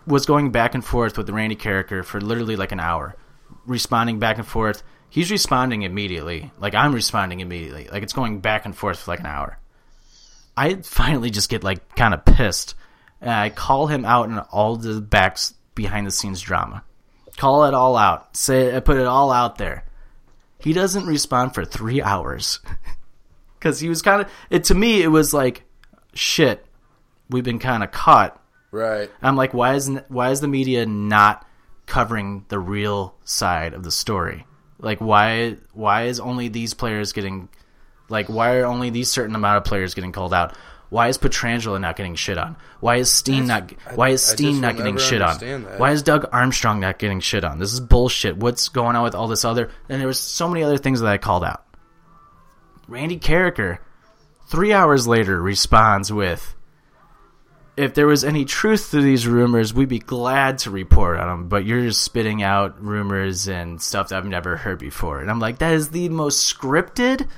was going back and forth with the Randy Karraker for literally like an hour, responding back and forth. He's responding immediately, like I'm responding immediately, like it's going back and forth for like an hour. I finally just get like kind of pissed, and I call him out in all the backs behind the scenes drama. Call it all out. Say I put it all out there. He doesn't respond for three (laughs) hours because he was kind of. It to me, it was like, shit. We've been kind of caught Right. I'm like, why isn't why is the media not covering the real side of the story? Like, why why is only these players getting, like, why are only these certain amount of players getting called out? Why is Pietrangelo not getting shit on? Why is Steen not? Why is Steen not getting shit on? that. Why is Doug Armstrong not getting shit on? This is bullshit. What's going on with all this other? And there was so many other things that I called out. Randy Karraker, three hours later, responds with, if there was any truth to these rumors, we'd be glad to report on them. But you're just spitting out rumors and stuff that I've never heard before. And I'm like, that is the most scripted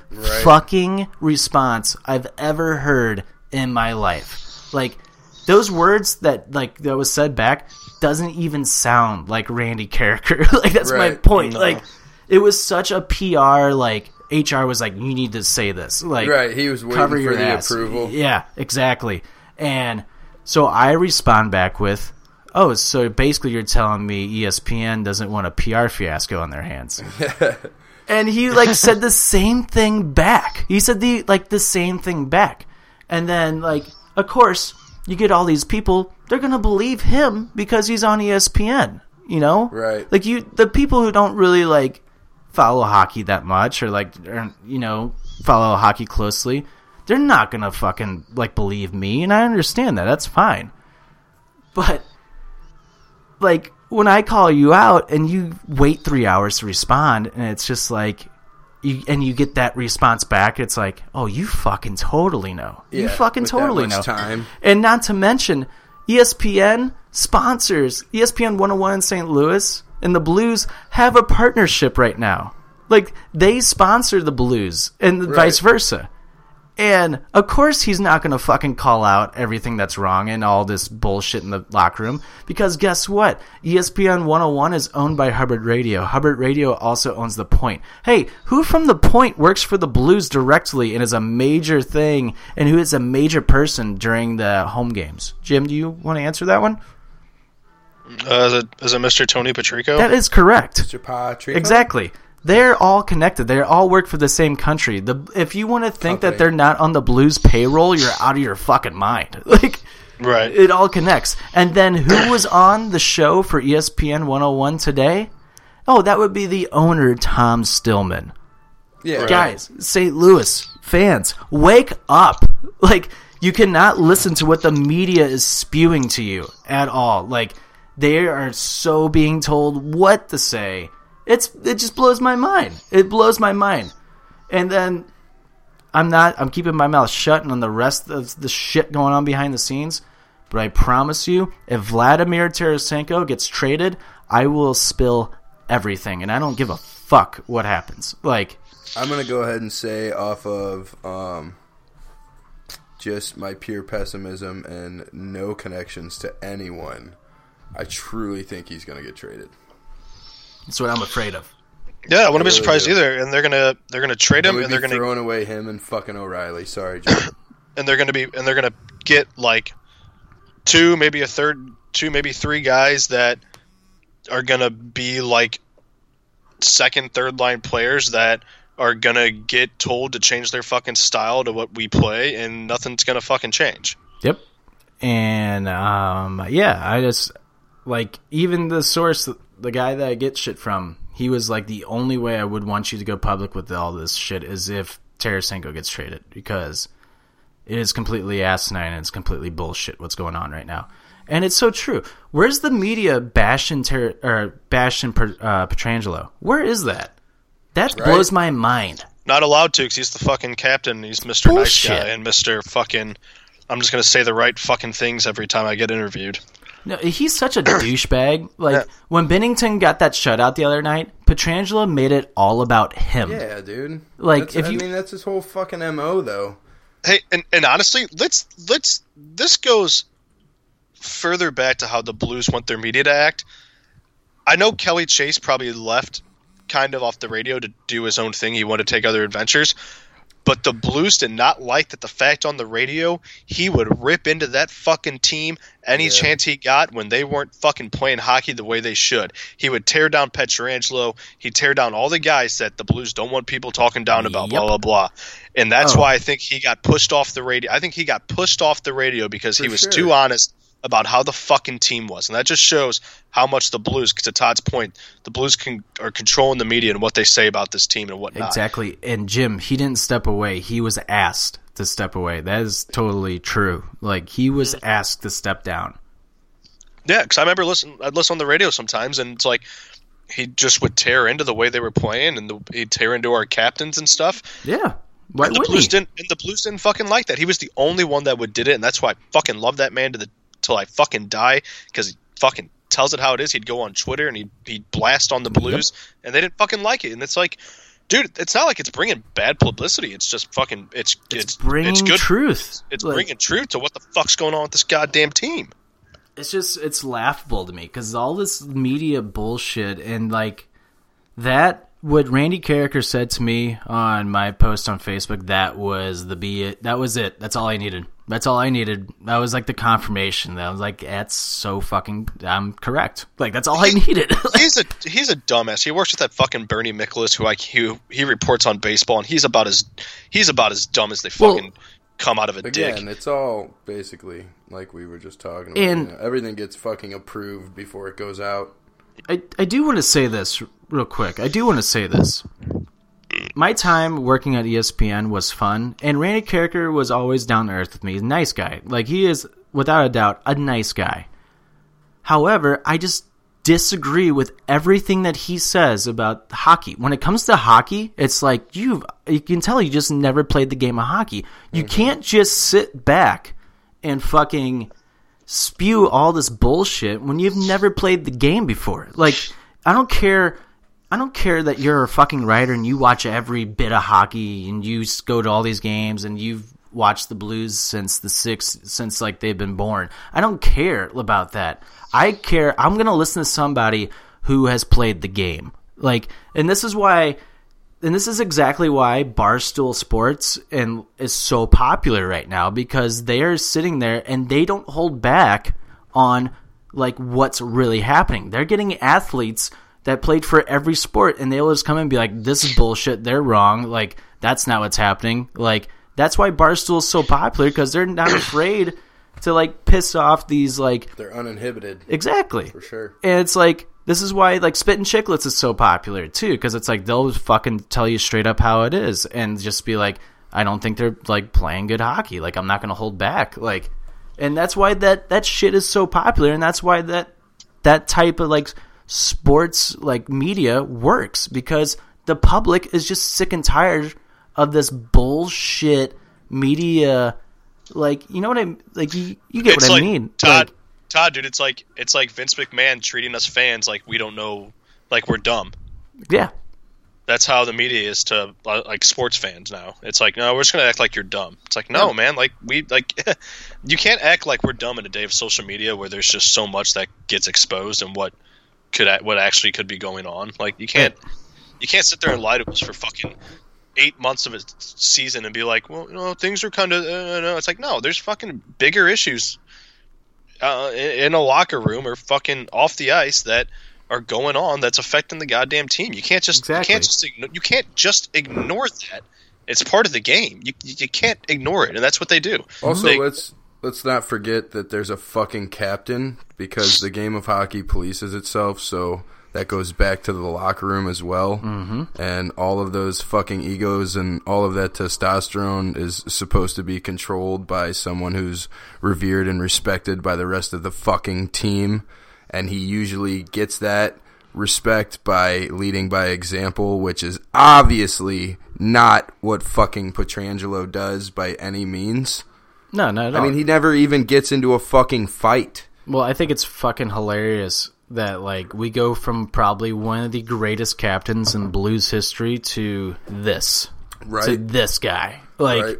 fucking response I've ever heard in my life. Like, those words that like that was said back doesn't even sound like Randy Karraker. (laughs) like that's my point. No. Like it was such a PR like HR was like, you need to say this. Like Right. He was waiting for the ass. approval. Yeah, exactly. And so I respond back with, "Oh, so basically you're telling me ESPN doesn't want a PR fiasco on their hands." (laughs) and he like said the same thing back. He said the like the same thing back. And then like of course, you get all these people, they're going to believe him because he's on ESPN, you know? Right. Like you the people who don't really like follow hockey that much or like or, you know, follow hockey closely, they're not going to fucking like believe me and I understand that. That's fine. But like when I call you out and you wait three hours to respond, and it's just like, you and you get that response back, it's like, oh, you fucking totally know, you fucking totally know. time. And not to mention, ESPN sponsors ESPN 101 in St. Louis, and the Blues have a partnership right now. Like they sponsor the Blues, and vice versa. And of course, he's not going to fucking call out everything that's wrong and all this bullshit in the locker room. Because guess what? ESPN 101 is owned by Hubbard Radio. Hubbard Radio also owns The Point. Hey, who from The Point works for the Blues directly and is a major thing and who is a major person during the home games? Jim, do you want to answer that one? Uh, is, it, is it Mr. Tony Patrico? That is correct. Mr. Patrick. Exactly. They're all connected. They all work for the same country. The if you want to think that they're not on the Blues payroll, you're out of your fucking mind. (laughs) Like right. it all connects. And then who (coughs) was on the show for ESPN 101 today? Oh, that would be the owner Tom Stillman. Yeah. Guys, St. Louis fans, wake up. (laughs) Like you cannot listen to what the media is spewing to you at all. Like they are so being told what to say. It's it just blows my mind. It blows my mind. And then I'm not I'm keeping my mouth shut on the rest of the shit going on behind the scenes. But I promise you, if Vladimir Tarasenko gets traded, I will spill everything and I don't give a fuck what happens. Like I'm gonna go ahead and say off of um, just my pure pessimism and no connections to anyone. I truly think he's gonna get traded. That's what I'm afraid of. Yeah, I wouldn't be surprised do. either. And they're gonna they're gonna trade him, And we'd and be they're gonna throwing away him and fucking O'Reilly. Sorry, Joe. (coughs) and they're gonna be and they're gonna get like two, maybe a third, two, maybe three guys that are gonna be like second, third line players that are gonna get told to change their fucking style to what we play, and nothing's gonna fucking change. Yep. And um, yeah, I just like even the source, the guy that I get shit from, he was like the only way I would want you to go public with all this shit is if Tarasenko gets traded because it is completely asinine and it's completely bullshit what's going on right now. And it's so true. Where's the media bashing Ter- or bashing per- uh, Pietrangelo? Where is that? That blows my mind. Not allowed to, because he's the fucking captain. He's Mr. Nice Guy and Mr. Fucking. I'm just gonna say the right fucking things every time I get interviewed. No, he's such a (coughs) douchebag. Like when Binnington got that shutout the other night, Pietrangelo made it all about him. yeah, dude. Like, That's- if I you- mean, that's his whole fucking mo, though. Hey, and, and honestly, let's let's this goes further back to how the Blues want their media to act. I know Kelly Chase probably left kind of off the radio to do his own thing. He wanted to take other adventures. But the Blues did not like that the fact on the radio he would rip into that fucking team any chance he got when they weren't fucking playing hockey the way they should. He would tear down Pietrangelo. He'd tear down all the guys that the Blues don't want people talking down about. Blah Yep. blah blah. And that's Oh. why I think he got pushed off the radio. I think he got pushed off the radio because he was sure. too honest about how the fucking team was, and that just shows how much the Blues. To Todd's point, the Blues can, are controlling the media and what they say about this team and whatnot. Exactly. And Jim, he didn't step away. He was asked to step away. That is totally true. Like he was mm-hmm. asked to step down. Yeah, because I remember listen. I'd listen on the radio sometimes, and it's like he just would tear into the way they were playing, and the, he'd tear into our captains and stuff. Yeah. Why And the Blues he? didn't, and the Blues didn't fucking like that. He was the only one that would did it, and that's why I fucking love that man to the till I fucking die because he fucking tells it how it is. He'd go on Twitter and he'd he'd blast on the Blues, and they didn't fucking like it. And it's like, dude, it's not like it's bringing bad publicity. It's just fucking it's it's It's bringing it's good. truth. It's Like, bringing truth to what the fuck's going on with this goddamn team. it's just it's laughable to me because all this media bullshit and like that what Randy Karraker said to me on my post on Facebook that was the be it that was it that's all I needed That's all I needed. That was like the confirmation. That I was like, that's so fucking. I'm correct. Like that's all I needed. (laughs) he's a he's a dumbass. He works with that fucking Bernie Miklasz, who like he he reports on baseball, and he's about as he's about as dumb as they Well- fucking come out of a dick. Again, it's all basically like we were just talking about. And- you know, everything gets fucking approved before it goes out. I, I do want to say this real quick. I do want to say this. My time working at ESPN was fun, and Randy Karraker was always down to earth with me. He's a nice guy. Like, he is, without a doubt, a nice guy. However, I just disagree with everything that he says about hockey. When it comes to hockey, it's like you you can tell you just never played the game of hockey. You mm-hmm. can't just sit back and fucking spew all this bullshit when you've never played the game before. Like, I don't care. I don't care that you're a fucking writer and you watch every bit of hockey and you go to all these games and you've watched the Blues since the six since like they've been born. I don't care about that. I care. I'm gonna listen to somebody who has played the game. Like, and this is why and this is exactly why Barstool Sports and is so popular right now because they are sitting there and they don't hold back on like what's really happening. They're getting athletes that played for every sport and they'll just come and be like, "This is bullshit. They're wrong. Like that's not what's happening." Like that's why Barstool is so popular because they're not (coughs) afraid to like piss off these like They're uninhibited exactly for sure. and it's like this is why like spitting Chiclets is so popular too, because it's like they'll fucking tell you straight up how it is, and just be like, I don't think they're like playing good hockey. Like I'm not gonna hold back. Like, and that's why that that shit is so popular, and that's why that that type of like sports like media works because the public is just sick and tired of this bullshit media. Like you know what I like? You, you get it's what like I mean? Todd, Like, Todd, dude. It's like it's like Vince McMahon treating us fans like we don't know, like we're dumb. yeah, That's how the media is to uh, like sports fans now. It's like no, we're just gonna act like you're dumb. It's like no, man. Like we like (laughs) you can't act like we're dumb in a day of social media where there's just so much that gets exposed and what could a- what actually could be going on. Like you can't you can't sit there and lie to us for fucking eight months of a season and be like, well, you know, things are kind of. Uh, no. It's like no, there's fucking bigger issues uh, in in a locker room or fucking off the ice that are going on that's affecting the goddamn team. You can't just Exactly. you can't just ignore, you can't just ignore that. It's part of the game. You you can't ignore it, and that's what they do. Also, They- let's let's not forget that there's a fucking captain because the game of hockey polices itself. So that goes back to the locker room as well, mm-hmm. and all of those fucking egos and all of that testosterone is supposed to be controlled by someone who's revered and respected by the rest of the fucking team, and he usually gets that respect by leading by example, which is obviously not what fucking Pietrangelo does by any means. No, no, no. I mean, he never even gets into a fucking fight. Well, I think it's fucking hilarious that like we go from probably one of the greatest captains in Blues history to this, Right. to this guy. Like right.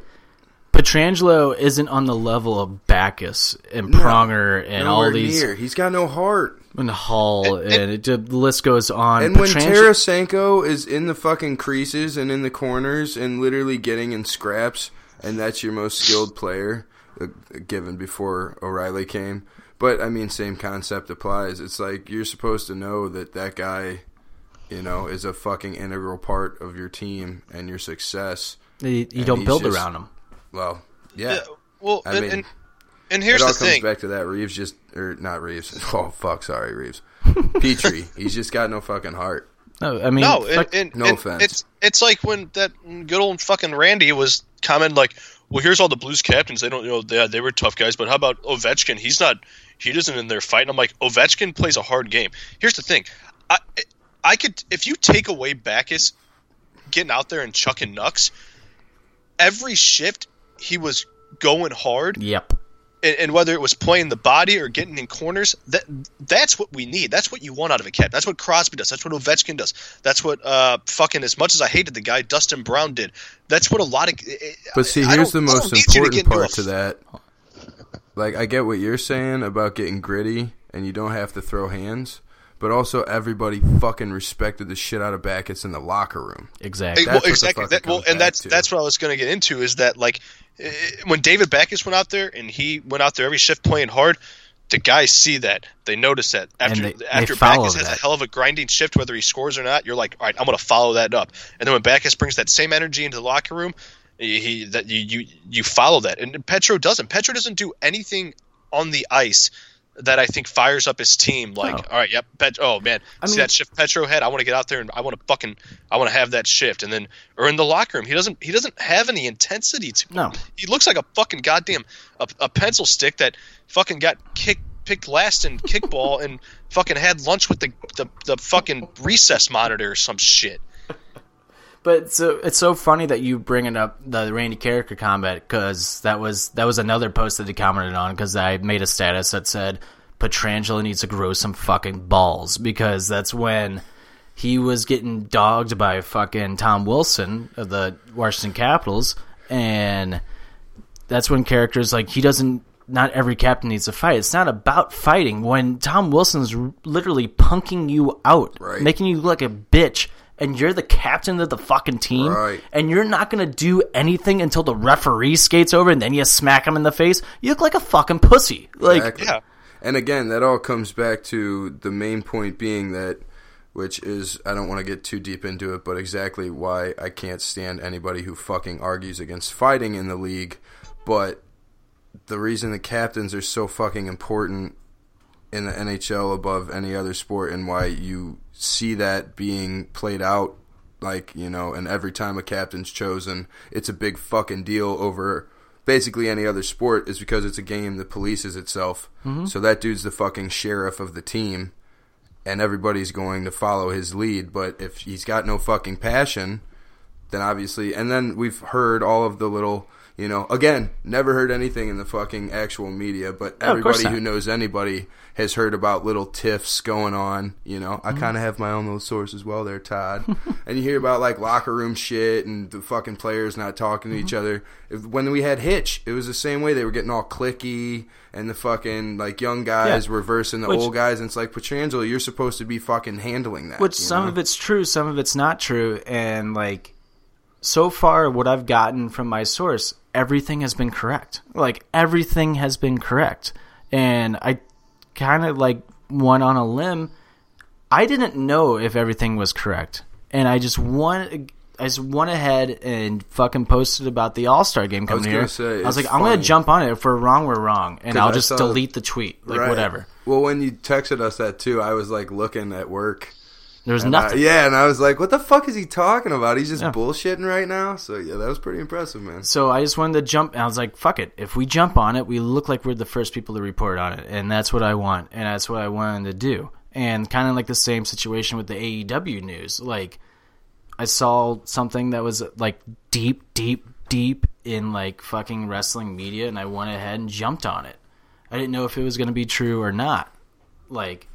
Pietrangelo isn't on the level of Backes and Pronger and all these near. He's got no heart. and Hall and, it, the list goes on. And when Tarasenko is in the fucking creases and in the corners and literally getting in scraps, and that's your most skilled player, uh, given before O'Reilly came. But I mean, same concept applies. It's like you're supposed to know that that guy, you know, is a fucking integral part of your team and your success. you, you don't build just- around him. Well, yeah. Yeah, well, I and, mean, and and here's it all the comes thing. back to that. Reaves just, or not Reaves. (laughs) Oh fuck, sorry, Reaves. Petrie, (laughs) he's just got no fucking heart. No, I mean, No, and, and, No and offense. It's it's like when that good old fucking Randy was commenting like, "Well, here's all the Blues captains. They don't, you know, they they were tough guys, but how about Ovechkin? He's not. He doesn't in there fighting." I'm like, Ovechkin plays a hard game. Here's the thing, I I could if you take away Backes getting out there and chucking nucks, every shift he was going hard yep. And, and whether it was playing the body or getting in corners, that that's what we need. That's what you want out of a captain. That's what Crosby does. That's what Ovechkin does. That's what uh, fucking as much as I hated the guy Dustin Brown did. That's what a lot of. But see, here's the most don't to important part to that. Like, I get what you're saying about getting gritty and you don't have to throw hands, but also everybody fucking respected the shit out of Backes in the locker room. Exactly. well, exactly. That, well, and that's to. that's what I was going to get into is that like eh, when David Backes went out there and he went out there every shift playing hard, the guys see that. They notice that after they- after they follow Backes has a hell of a grinding shift, whether he scores or not, you're like, all right, I'm going to follow that up. And then when Backes brings that same energy into the locker room, he, he that you, you you follow that. And Petro doesn't. Petro doesn't do anything on the ice that I think fires up his team. Like, oh. No. all right, yep, Pet- oh man, I see mean- that shift Petro had. I want to get out there and I want to fucking I want to have that shift. And then or in the locker room, he doesn't he doesn't have any intensity to him. No. He looks like a fucking goddamn a, a pencil stick that fucking got kicked picked last in kickball and fucking had lunch with the, the the fucking recess monitor or some shit. But so it's so funny that you bringing up the Randy Karraker combat because that was that was another post that he commented on because I made a status that said Pietrangelo needs to grow some fucking balls because that's when he was getting dogged by fucking Tom Wilson of the Washington Capitals and that's when Karraker's like he doesn't not every captain needs to fight. It's not about fighting. When Tom Wilson's literally punking you out, Right. making you look like a bitch, and you're the captain of the fucking team, Right. and you're not gonna do anything until the referee skates over, and then you smack him in the face. You look like a fucking pussy. Like, Exactly. Yeah. And again, that all comes back to the main point being that, which is, I don't want to get too deep into it, but exactly why I can't stand anybody who fucking argues against fighting in the league. But the reason the captains are so fucking important in the NHL above any other sport and why you see that being played out like, you know, and every time a captain's chosen, it's a big fucking deal over basically any other sport is because it's a game that polices itself. Mm-hmm. So that dude's the fucking sheriff of the team and everybody's going to follow his lead, but if he's got no fucking passion, then obviously and then we've heard all of the little you know again never heard anything in the fucking actual media but Oh, everybody who knows anybody has heard about little tiffs going on you know Mm-hmm. i kind of have my own little source as well there todd (laughs) and you hear about like locker room shit and the fucking players not talking to each Mm-hmm. other if, when we had hitch it was the same way they were getting all clicky and the fucking like young guys Yeah. were versing the Which- old guys and it's like Pietrangelo you're supposed to be fucking handling that which some know? of it's true, some of it's not true, and like so far, what I've gotten from my source, everything has been correct. Like everything has been correct, and I kind of like went on a limb. I didn't know if everything was correct, and I just went. I just went ahead and fucking posted about the All Star game coming was here. say, I was like, I'm gonna jump on it. If we're wrong, we're wrong, and I'll I just saw- delete the tweet, like Right. whatever. Well, when you texted us that too, I was like looking at work. There was And I- nothing. yeah, and I was like, "What the fuck is he talking about? He's just Yeah. bullshitting right now." So yeah, that was pretty impressive, man. So I just wanted to jump, and I was like, "Fuck it! If we jump on it, we look like we're the first people to report on it, and that's what I want, and that's what I wanted to do." And kind of like the same situation with the AEW news. Like, I saw something that was like deep, deep, deep in like fucking wrestling media, and I went ahead and jumped on it. I didn't know if it was going to be true or not. Like,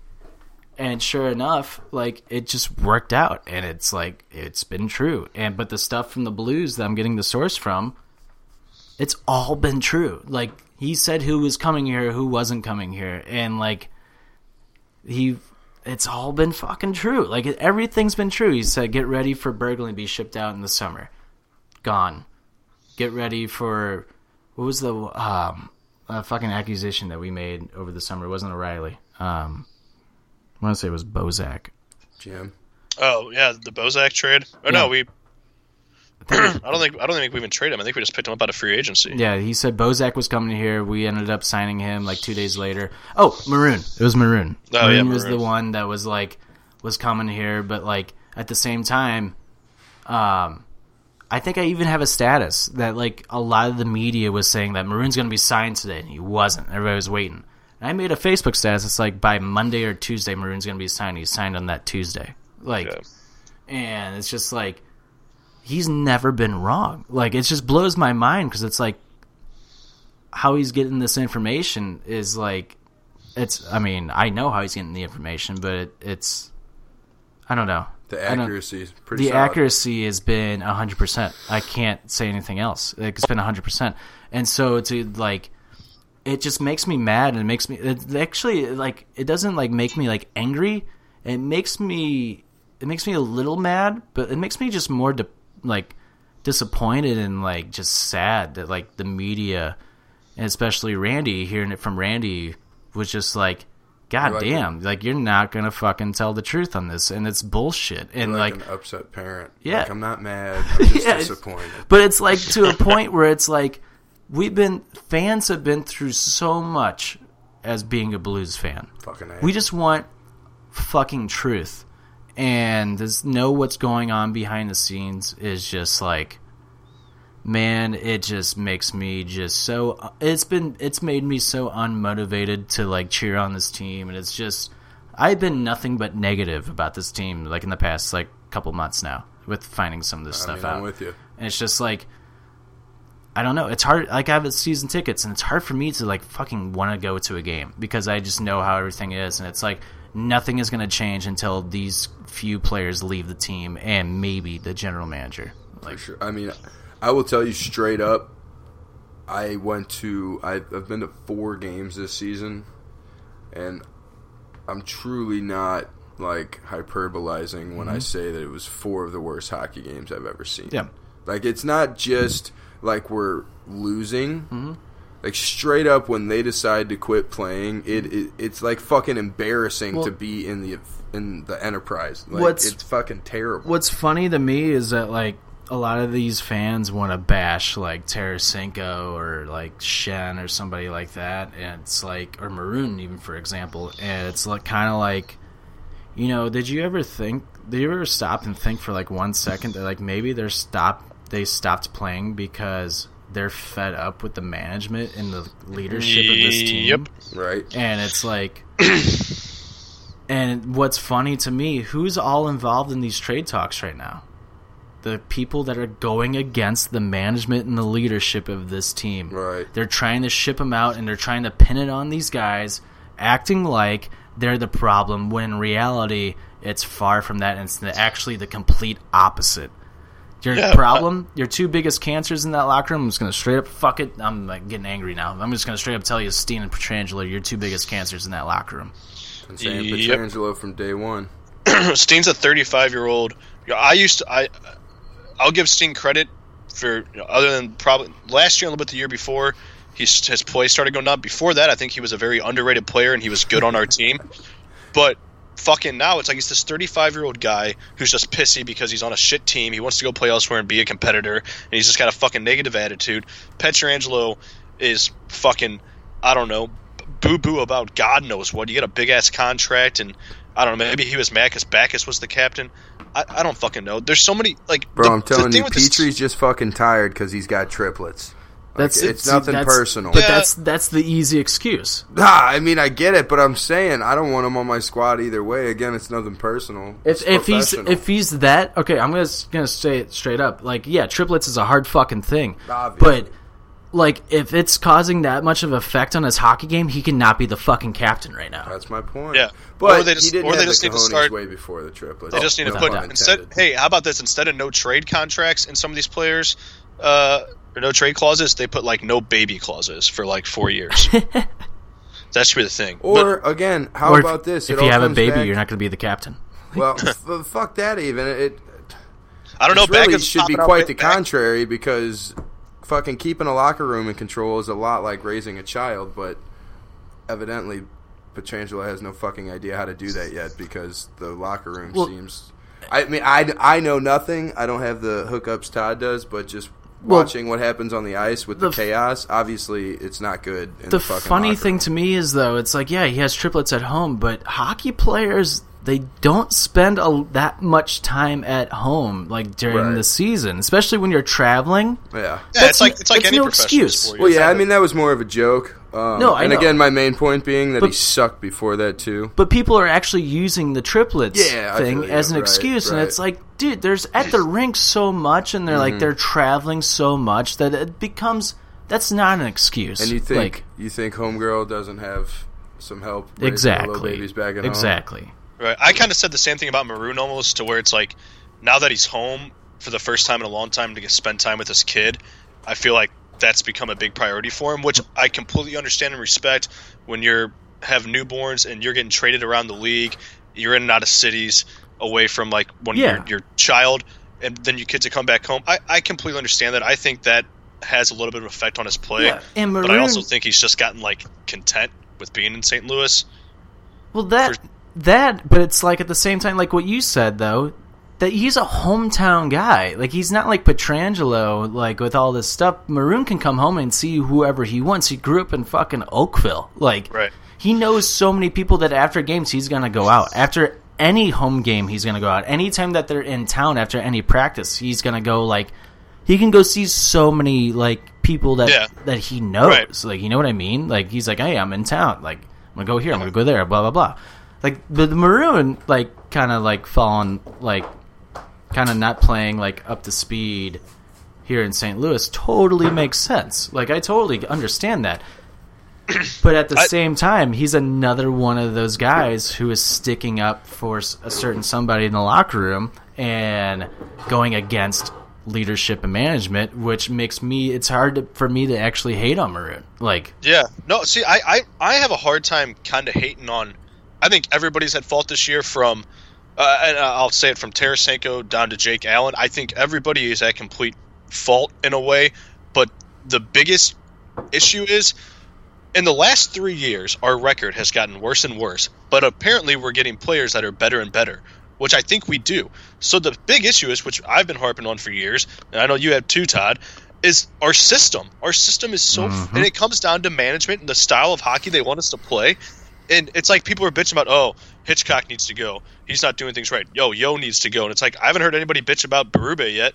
and sure enough, like it just worked out, and it's like it's been true. And but the stuff from the blues that I'm getting the source from, it's all been true. Like he said who was coming here, who wasn't coming here, and like he, it's all been fucking true. Like everything's been true. He said, "Get ready for Berglund to be shipped out in the summer." Gone. Get ready for what was the um fucking accusation that we made over the summer? It wasn't O'Reilly. Um, I want to say it was Bozak. Jim, Oh yeah, the Bozak trade. Oh Yeah. no, we. (clears throat) I don't think I don't think we even traded him. I think we just picked him up out of free agency. Yeah, he said Bozak was coming here. We ended up signing him like two days later. Oh, Maroon. It was Maroon. Oh, Maroon yeah, was the one that was like was coming here, but like at the same time, um, I think I even have a status that like a lot of the media was saying that Maroon's going to be signed today, and he wasn't. Everybody was waiting. I made a Facebook status. It's like by Monday or Tuesday, Maroon's going to be signed. He's signed on that Tuesday. Like, and it's just like he's never been wrong. Like it just blows my mind because it's like how he's getting this information is like it's. I mean, I know how he's getting the information, but it, it's I don't know. the accuracy is pretty. the solid. accuracy has been 100%. I can't say anything else. Like, it's been 100%. And so to like it just makes me mad and it makes me it actually like it doesn't like make me like angry. it makes me it makes me a little mad, but it makes me just more di- like disappointed and like just sad that like the media and especially Randy hearing it from Randy was just like God Like- damn, like you're not gonna fucking tell the truth on this, and it's bullshit. And like, like, an upset parent. Yeah. Like, I'm not mad. (laughs) I'm just Yeah, disappointed. but it's like to a point where it's like we've been fans have been through so much as being a blues fan. Fucking A. We just want fucking truth, and just know what's going on behind the scenes is just like, man, it just makes me just so. It's been it's made me so unmotivated to like cheer on this team, and it's just I've been nothing but negative about this team like in the past like couple months now with finding some of this I stuff mean, out. I'm with you. And it's just like I don't know. It's hard. Like I have season tickets, and it's hard for me to like fucking want to go to a game because I just know how everything is, and it's like nothing is going to change until these few players leave the team and maybe the general manager. Like, Sure. I mean, I will tell you straight up. I went to. I've, I've been to four games this season, and I'm truly not like hyperbolizing when I mm-hmm. say that it was four of the worst hockey games I've ever seen. Yeah. Like it's not just like we're losing. Mm-hmm. Like straight up, when they decide to quit playing, it, it it's like fucking embarrassing Well- to be in the in the enterprise. Like, What's- it's fucking terrible. What's funny to me is that like a lot of these fans want to bash like Tarasenko or like Schenn or somebody like that, and it's like or Maroon even for example, and it's like kind of like, you know, did you ever think? Did you ever stop and think for like one second that like maybe they're stop they stopped playing because they're fed up with the management and the leadership of this team? Yep. right? and it's like (clears throat) and what's funny to me who's all involved in these trade talks right now the people that are going against the management and the leadership of this team Right. they're trying to ship them out and they're trying to pin it on these guys acting like they're the problem when in reality it's far from that and it's actually the complete opposite your Yeah, problem, your two biggest cancers in that locker room. I'm just gonna straight up fuck it. I'm like getting angry now. I'm just gonna straight up tell you, Steen and Pietrangelo, your two biggest cancers in that locker room. I'm saying Yep. Pietrangelo from day one. (clears throat) Steen's a 35 year old. I used to. I. I'll give Steen credit for you know, other than probably last year a little bit the year before. He's, his play started going up. Before that, I think he was a very underrated player and he was good on our team. But fucking now, it's like he's this 35 year old guy who's just pissy because he's on a shit team. He wants to go play elsewhere and be a competitor, and he's just got a fucking negative attitude. Pietrangelo is fucking, I don't know, boo boo about God knows what. You get a big ass contract, and I don't know, maybe he was mad because Backes was the captain. I, I don't fucking know. There's so many like Bro, the- I'm telling you, with this- Petrie's just fucking tired because he's got triplets. Like, That's it's nothing that's- personal. But Yeah. that's that's the easy excuse. Ah, I mean, I get it, but I'm saying I don't want him on my squad either way. Again, it's nothing personal. It's If if he's if he's that okay, I'm gonna gonna say it straight up. Like, yeah, triplets is a hard fucking thing, Obviously. but like if it's causing that much of effect on his hockey game, he cannot be the fucking captain right now. that's my point. Yeah. but Or they just- he didn't or they have just the need to start- way before the triplets. They just need to put pun instead. Hey, how about this? Instead of no trade contracts in some of these players, uh, or no trade clauses, they put like no baby clauses for like four (laughs) years. that should be the thing. Or again, how Or if- about this? If It you have a baby, back- you're not gonna be the captain. Well, (laughs) f- fuck that. Even it. I don't know. This really Backes should be quite the back- contrary because fucking keeping a locker room in control is a lot like raising a child, but evidently Pietrangelo has no fucking idea how to do that yet because the locker room Well- seems. I mean, I, I know nothing. I don't have the hookups Todd does, but just Well, watching what happens on the ice with the, the chaos, obviously it's not good. In the, the funny thing room. to me is though it's like yeah he has triplets at home but hockey players they don't spend a, that much time at home like during Right. the season especially when you're traveling yeah. Yeah, That's it's like it's like that's any no excuse. sport. Well, yeah, I mean that was more of a joke. Um, No, I and know. again, my main point being that he sucked before that too. but people are actually using the triplets Yeah, thing feel you. as an Right, excuse and it's like dude there's at the rink so much and they're Mm-hmm. like they're traveling so much that it becomes that's not an excuse And you think like you think homegirl doesn't have some help? raising the exactly little babies back at home? Right. I kind of said the same thing about Maroon almost to where it's like now that he's home for the first time in a long time to get spend time with his kid, I feel like that's become a big priority for him, which I completely understand and respect when you're have newborns and you're getting traded around the league. you're in and out of cities away from like when Yeah. you're your child, and then you get to come back home. I, I completely understand that. I think that has a little bit of effect on his play, Yeah, and but I also think he's just gotten like content with being in St. Louis. Well, that For- that, but it's like at the same time, like what you said though, that he's a hometown guy. Like he's not like Pietrangelo, like with all this stuff. Maroon can come home and see whoever he wants. He grew up in fucking Oakville. Like Right. he knows so many people that after games he's gonna go out. After any home game, he's gonna go out. Anytime that they're in town after any practice, he's gonna go like he can go see so many like people that Yeah. that he knows. Right. Like you know what I mean? Like he's like, hey, I'm in town. Like I'm gonna go here. I'm gonna go there. Blah blah blah. Like the, the maroon, like kind of like falling, like kind of not playing like up to speed here in St. Louis. Totally makes sense. Like I totally understand that. (clears throat) But at the I- same time, he's another one of those guys who is sticking up for a certain somebody in the locker room and going against leadership and management, which makes me it's hard to, for me to actually hate on Maroon. Like, Yeah. No, see, I, I, I have a hard time kind of hating on. I think everybody's at fault this year from, uh, and I'll say it from Tarasenko down to Jake Allen. I think everybody is at complete fault in a way. But the biggest issue is in the last three years, our record has gotten worse and worse. But apparently, we're getting players that are better and better, which I think we do. So the big issue is, which I've been harping on for years, and I know you have too, Todd, is our system. Our system is so, and it comes down to management and the style of hockey they want us to play. And it's like people are bitching about, oh, Hitchcock needs to go. He's not doing things right. Yeo, Yeo needs to go. And it's like I haven't heard anybody bitch about Berube yet.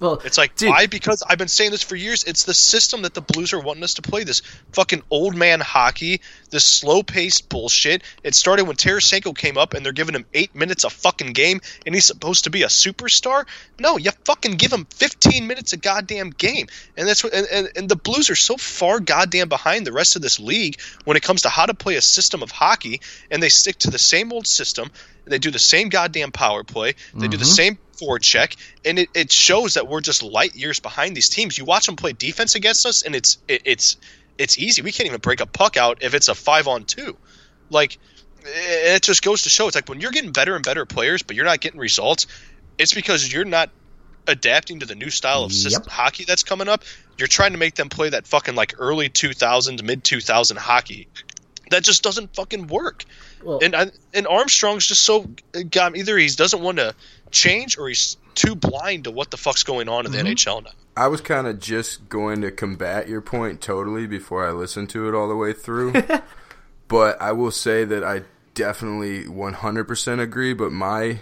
Well, It's like Dude. why? Because I've been saying this for years. It's the system that the Blues are wanting us to play. This fucking old man hockey, this slow paced bullshit. It started when Tarasenko came up, and they're giving him eight minutes a fucking game, and he's supposed to be a superstar. No, you fucking give him fifteen minutes a goddamn game, and that's what. And, and, and the Blues are so far goddamn behind the rest of this league when it comes to how to play a system of hockey, and they stick to the same old system. They do the same goddamn power play. They do the mm-hmm. same forecheck, and it, it shows that we're just light years behind these teams. You watch them play defense against us, and it's it, it's it's easy. We can't even break a puck out if it's a five on two. Like it just goes to show. It's like when you're getting better and better players, but you're not getting results. It's because you're not adapting to the new style of system, hockey that's coming up. You're trying to make them play that fucking like early 2000s, mid 2000 hockey. That just doesn't fucking work. Well- and I, and Armstrong's just so got either he doesn't want to change or he's too blind to what the fuck's going on in the mm-hmm. NHL now. I was kind of just going to combat your point totally before I listened to it all the way through. (laughs) but I will say that I definitely 100% agree, but my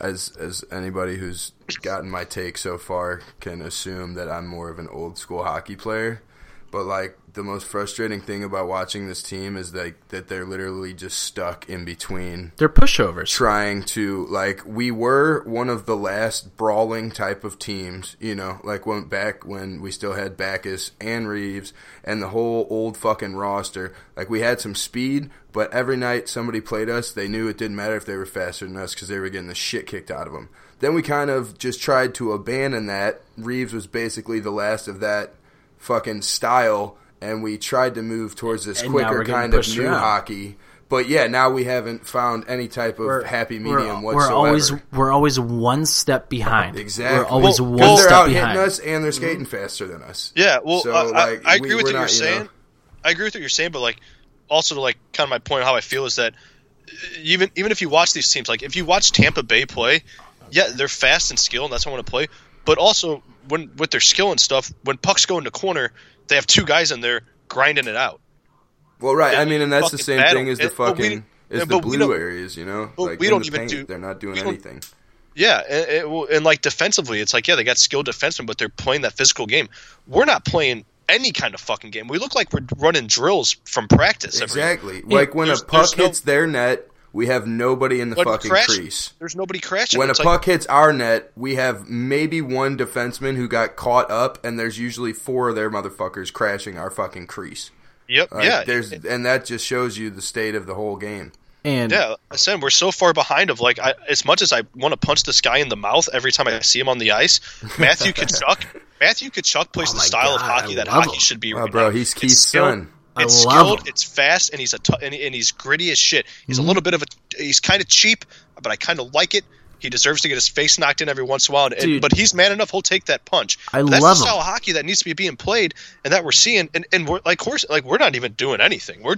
as as anybody who's gotten my take so far can assume that I'm more of an old school hockey player. But like the most frustrating thing about watching this team is like that they're literally just stuck in between they're pushovers. trying to like we were one of the last brawling type of teams, you know, like went back when we still had Backes and Reaves and the whole old fucking roster. Like we had some speed, but every night somebody played us, they knew it didn't matter if they were faster than us because they were getting the shit kicked out of them. Then we kind of just tried to abandon that. Reaves was basically the last of that fucking style, and we tried to move towards this And now quicker we're getting kind of pushed new around. hockey. But yeah, now we haven't found any type of We're- happy we're- medium we're, whatsoever. always we're always one step behind. exactly. We're always Well, one 'cause they're step out behind. hitting us and they're skating faster than us. Yeah, well, So, I, I- like, I, agree we- with we're what not, you're you know- saying. I agree with what you're saying, but like, also to like kind of my point, how I feel is that uh, even even if you watch these teams, like if you watch Tampa Bay play, yeah, they're fast and skilled, and that's how I want to play. But also, when with their skill and stuff, when pucks go in the corner, they have two guys in there grinding it out. Well, right. I mean, and that's the same battle. thing as the And- but we- fucking is the blue areas. You know, like we don't even paint, do- They're not doing anything. Yeah, and, it and like defensively, it's like yeah, they got skilled defensemen, but they're playing that physical game. We're not playing any kind of fucking game. We look like we're running drills from practice. Exactly. Like when a puck no- hits their net, we have nobody in the When fucking crash- crease. There's nobody crashing. When a like- puck hits our net, we have maybe one defenseman who got caught up, and there's usually four of their motherfuckers crashing our fucking crease. Yep. Like, yeah. there's and that just shows you the state of the whole game. And Yeah, I said we're so far behind. Of like, I, as much as I want to punch this guy in the mouth every time I see him on the ice, Matthew (laughs) Tkachuk, Matthew Tkachuk plays Oh the my style of hockey I that hockey him. should be. Oh, right bro, now. he's It's Keith's skill- son. It's skilled, him. it's fast, and he's a t- and, and he's gritty as shit. He's Mm-hmm. a little bit of a he's kind of cheap, but I kind of like it. He deserves to get his face knocked in every once in a while, and, and- but he's man enough. He'll take that punch. I But that's love the him. style of hockey that needs to be being played, and that we're seeing. And, and we're like, horse, like we're not even doing anything. We're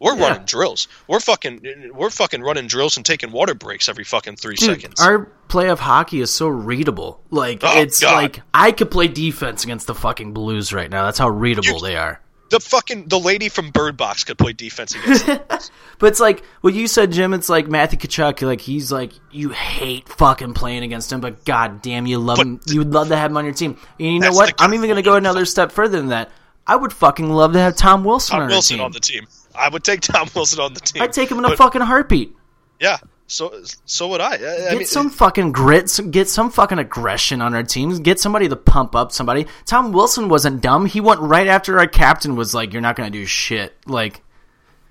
we're Yeah. running drills. We're fucking we're fucking running drills and taking water breaks every fucking three Dude, seconds. our play of hockey is so readable. Like Oh, it's God. like I could play defense against the fucking Blues right now. That's how readable You- they are. The fucking the lady from Bird Box could play defense against. them. (laughs) But it's like what you said, Jim. It's like Matthew Tkachuk. Like he's like you hate fucking playing against him, but god damn, you love But him. You would love to have him on your team. And you know what? I'm even gonna go another step further than that. I would fucking love to have Tom Wilson Tom on Wilson team. on the team. I would take Tom Wilson on the team. I'd take him in a fucking heartbeat. Yeah. So so would I. I, Get mean, some fucking grit, get some fucking aggression on our teams. Get somebody to pump up somebody. Tom Wilson wasn't dumb. He went right after our captain was like, "You're not gonna do shit." Like,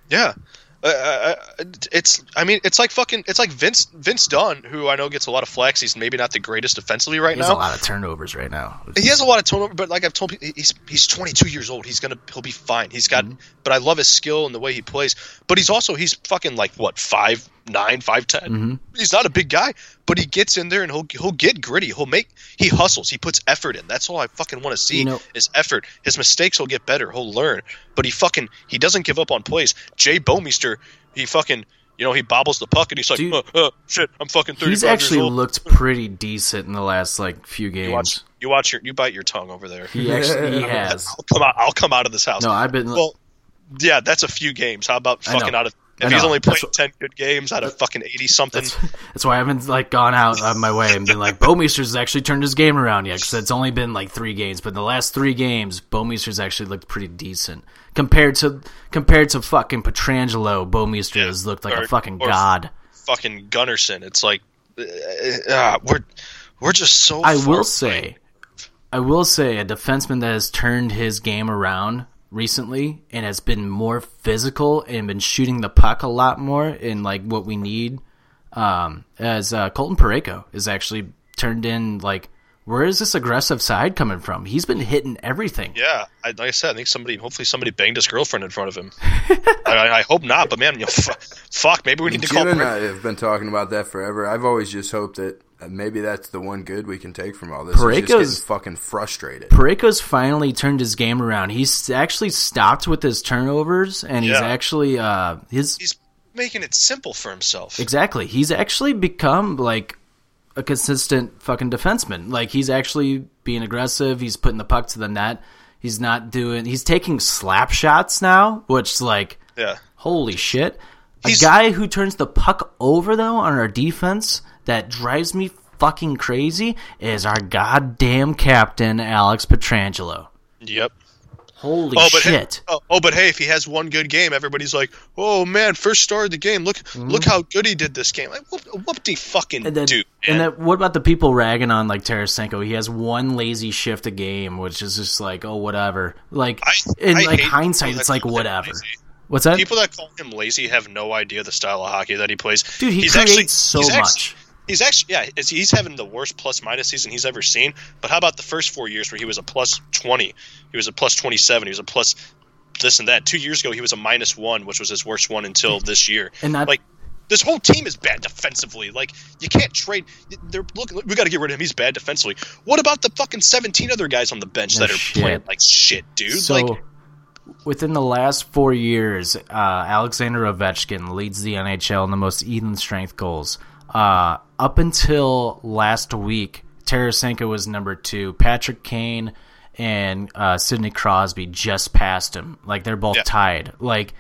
Yeah. Uh, uh, uh, it's. I mean, it's like fucking. It's like Vince Vince Dunn, who I know gets a lot of flack. He's maybe not the greatest defensively right he has now. a lot of turnovers right now. He has a lot of turnover, but like I've told people, he's he's 22 years old. He's gonna he'll be fine. He's got, Mm-hmm. but I love his skill and the way he plays. But he's also he's fucking like what five nine five ten. Mm-hmm. He's not a big guy, but he gets in there and he'll he'll get gritty. He'll make he hustles. He puts effort in. That's all I fucking want to see You know- is effort. His mistakes will get better. He'll learn, but he fucking he doesn't give up on plays. Jay Bouwmeester, he fucking. You know, he bobbles the puck and he's like, Dude. uh, uh, "Shit, I'm fucking 35 He's actually old." looked (laughs) pretty decent in the last like few You watch, games. you watch your, you bite your tongue over there. He actually he (laughs) has. I'll come out. I'll come out of this house. No, I've been. Well, yeah, that's a few games. How about fucking out of? If he's only played ten good games out of fucking eighty something, That's, that's why I haven't like gone out of my way and been like Bouwmeester's actually turned his game around yet because it's only been like three games, but in the last three games, Bouwmeester's actually looked pretty decent compared to compared to fucking Pietrangelo. Bouwmeester Yeah. has looked like Or- a fucking god. fucking Gunnarsson. It's like, uh, uh, we're we're just so. I will away. say, I will say, a defenseman that has turned his game around recently and has been more physical and been shooting the puck a lot more in like what we need. Um, as uh, Colton Parayko is actually turned in like, where is this aggressive side coming from? He's been hitting everything. Yeah, I, like I said, I think somebody, hopefully somebody banged his girlfriend in front of him. (laughs) I, I- I hope not, but man, you know, fuck, fuck, maybe we need to call. Jim and I have been talking about that forever. I've always just hoped that maybe that's the one good we can take from all this. is just Parayko's- fucking frustrated. Parayko's finally turned his game around. He's actually stopped with his turnovers, and he's actually uh his He's making it simple for himself. Exactly. He's actually become like a consistent fucking defenseman. Like he's actually being aggressive. He's putting the puck to the net. He's not doing. He's taking slap shots now, which like Yeah, holy shit. A He's- guy who turns the puck over though on our defense that drives me fucking crazy is our goddamn captain Alex Pietrangelo. yep. Holy Oh, but shit. Hey, oh, oh, but hey, if he has one good game, everybody's like, "Oh man, first star of the game. Look, look how good he did this game." Like, whoop, de fucking Mm-hmm. And then, do, and then, what about the people ragging on like Tarasenko? He has one lazy shift a game, which is just like, oh, whatever. Like I- in I like hindsight, it's like whatever. What's that, People that call him lazy have no idea the style of hockey that he plays. dude? He he's creates actually, so much. Actually, he's actually, yeah, he's having the worst plus minus season he's ever seen. But how about the first four years where he was a plus twenty, he was a plus twenty seven, he was a plus this and that. Two years ago, he was a minus one, which was his worst one until this year. And that- like. This whole team is bad defensively. Like you can't trade. They're look. We got to get rid of him. He's bad defensively. What about the fucking seventeen other guys on the bench that are shit. playing like shit, dude? so like within the last four years, uh, Alexander Ovechkin leads the NHL in the most even strength goals. Uh, up until last week, Tarasenko was number two. Patrick Kane and uh, Sidney Crosby just passed him. Like they're both Yeah. tied. Like.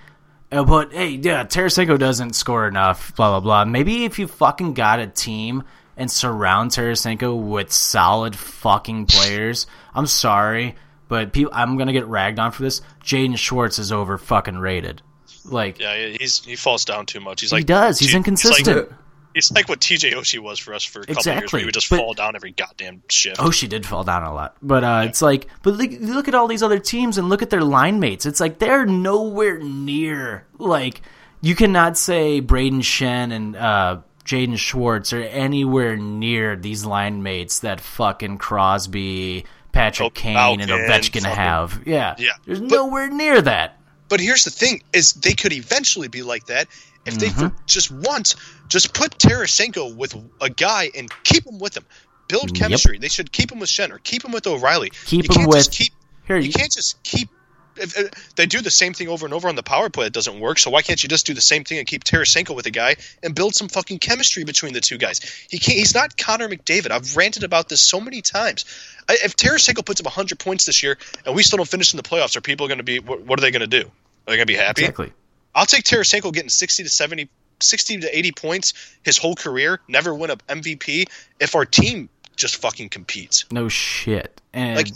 uh, But hey, yeah, Tarasenko doesn't score enough. Blah blah blah. Maybe if you fucking got a team and surround Tarasenko with solid fucking players, I'm sorry, but people, I'm gonna get ragged on for this. Jaden Schwartz is over fucking rated. Like Yeah, he's he falls down too much. He's he like does. He's inconsistent. He's like, he's like what TJ Oshie was for us for a couple years, Exactly, where he would just but- fall down every goddamn shift. Oh, she did fall down a lot, but uh, it's like, but look, look at all these other teams and look at their line mates. It's like they're nowhere near. Like you cannot say Brayden Schenn and uh, Jaden Schwartz are anywhere near these line mates that fucking Crosby, Patrick Oh, Kane, and Malkin, Ovechkin fucking- have. Yeah, Yeah, there's but- nowhere near that. But here's the thing: is they could eventually be like that if they Mm-hmm. for just once just put Tarasenko with a guy and keep him with him. Build Yep. chemistry. They should keep him with Schenn or keep him with O'Reilly. Keep you him can't with- just keep. Here, you you- can't just keep. If, if they do the same thing over and over on the power play, it doesn't work. So why can't you just do the same thing and keep Tarasenko with a guy and build some fucking chemistry between the two guys? He can't. He's not Connor McDavid. I've ranted about this so many times. I, if Tarasenko puts up 100 points this year and we still don't finish in the playoffs, are people going to be? What, what are they going to do? Are they going to be happy? Exactly. I'll take Tarasenko getting 60 to 70, 60 to 80 points his whole career, never win a MVP if our team just fucking competes. No shit. And Like-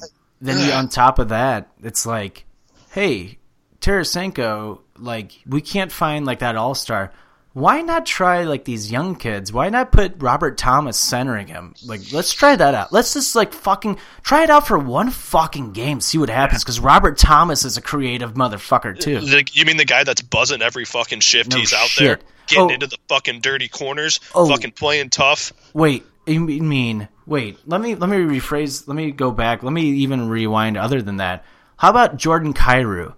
then you, on (sighs) top of that, it's like, hey, Tarasenko, like we can't find like that all star. Why not try like these young kids? Why not put Robert Thomas centering him? Like, let's try that out. Let's just like fucking try it out for one fucking game, see what happens. Because Robert Thomas is a creative motherfucker too. Like, you mean the guy that's buzzing every fucking shift No he's out shit. there, getting Oh. into the fucking dirty corners, Oh. fucking playing tough? Wait, you mean wait? Let me let me rephrase. Let me go back. Let me even rewind. Other than that, how about Jordan Kyrou?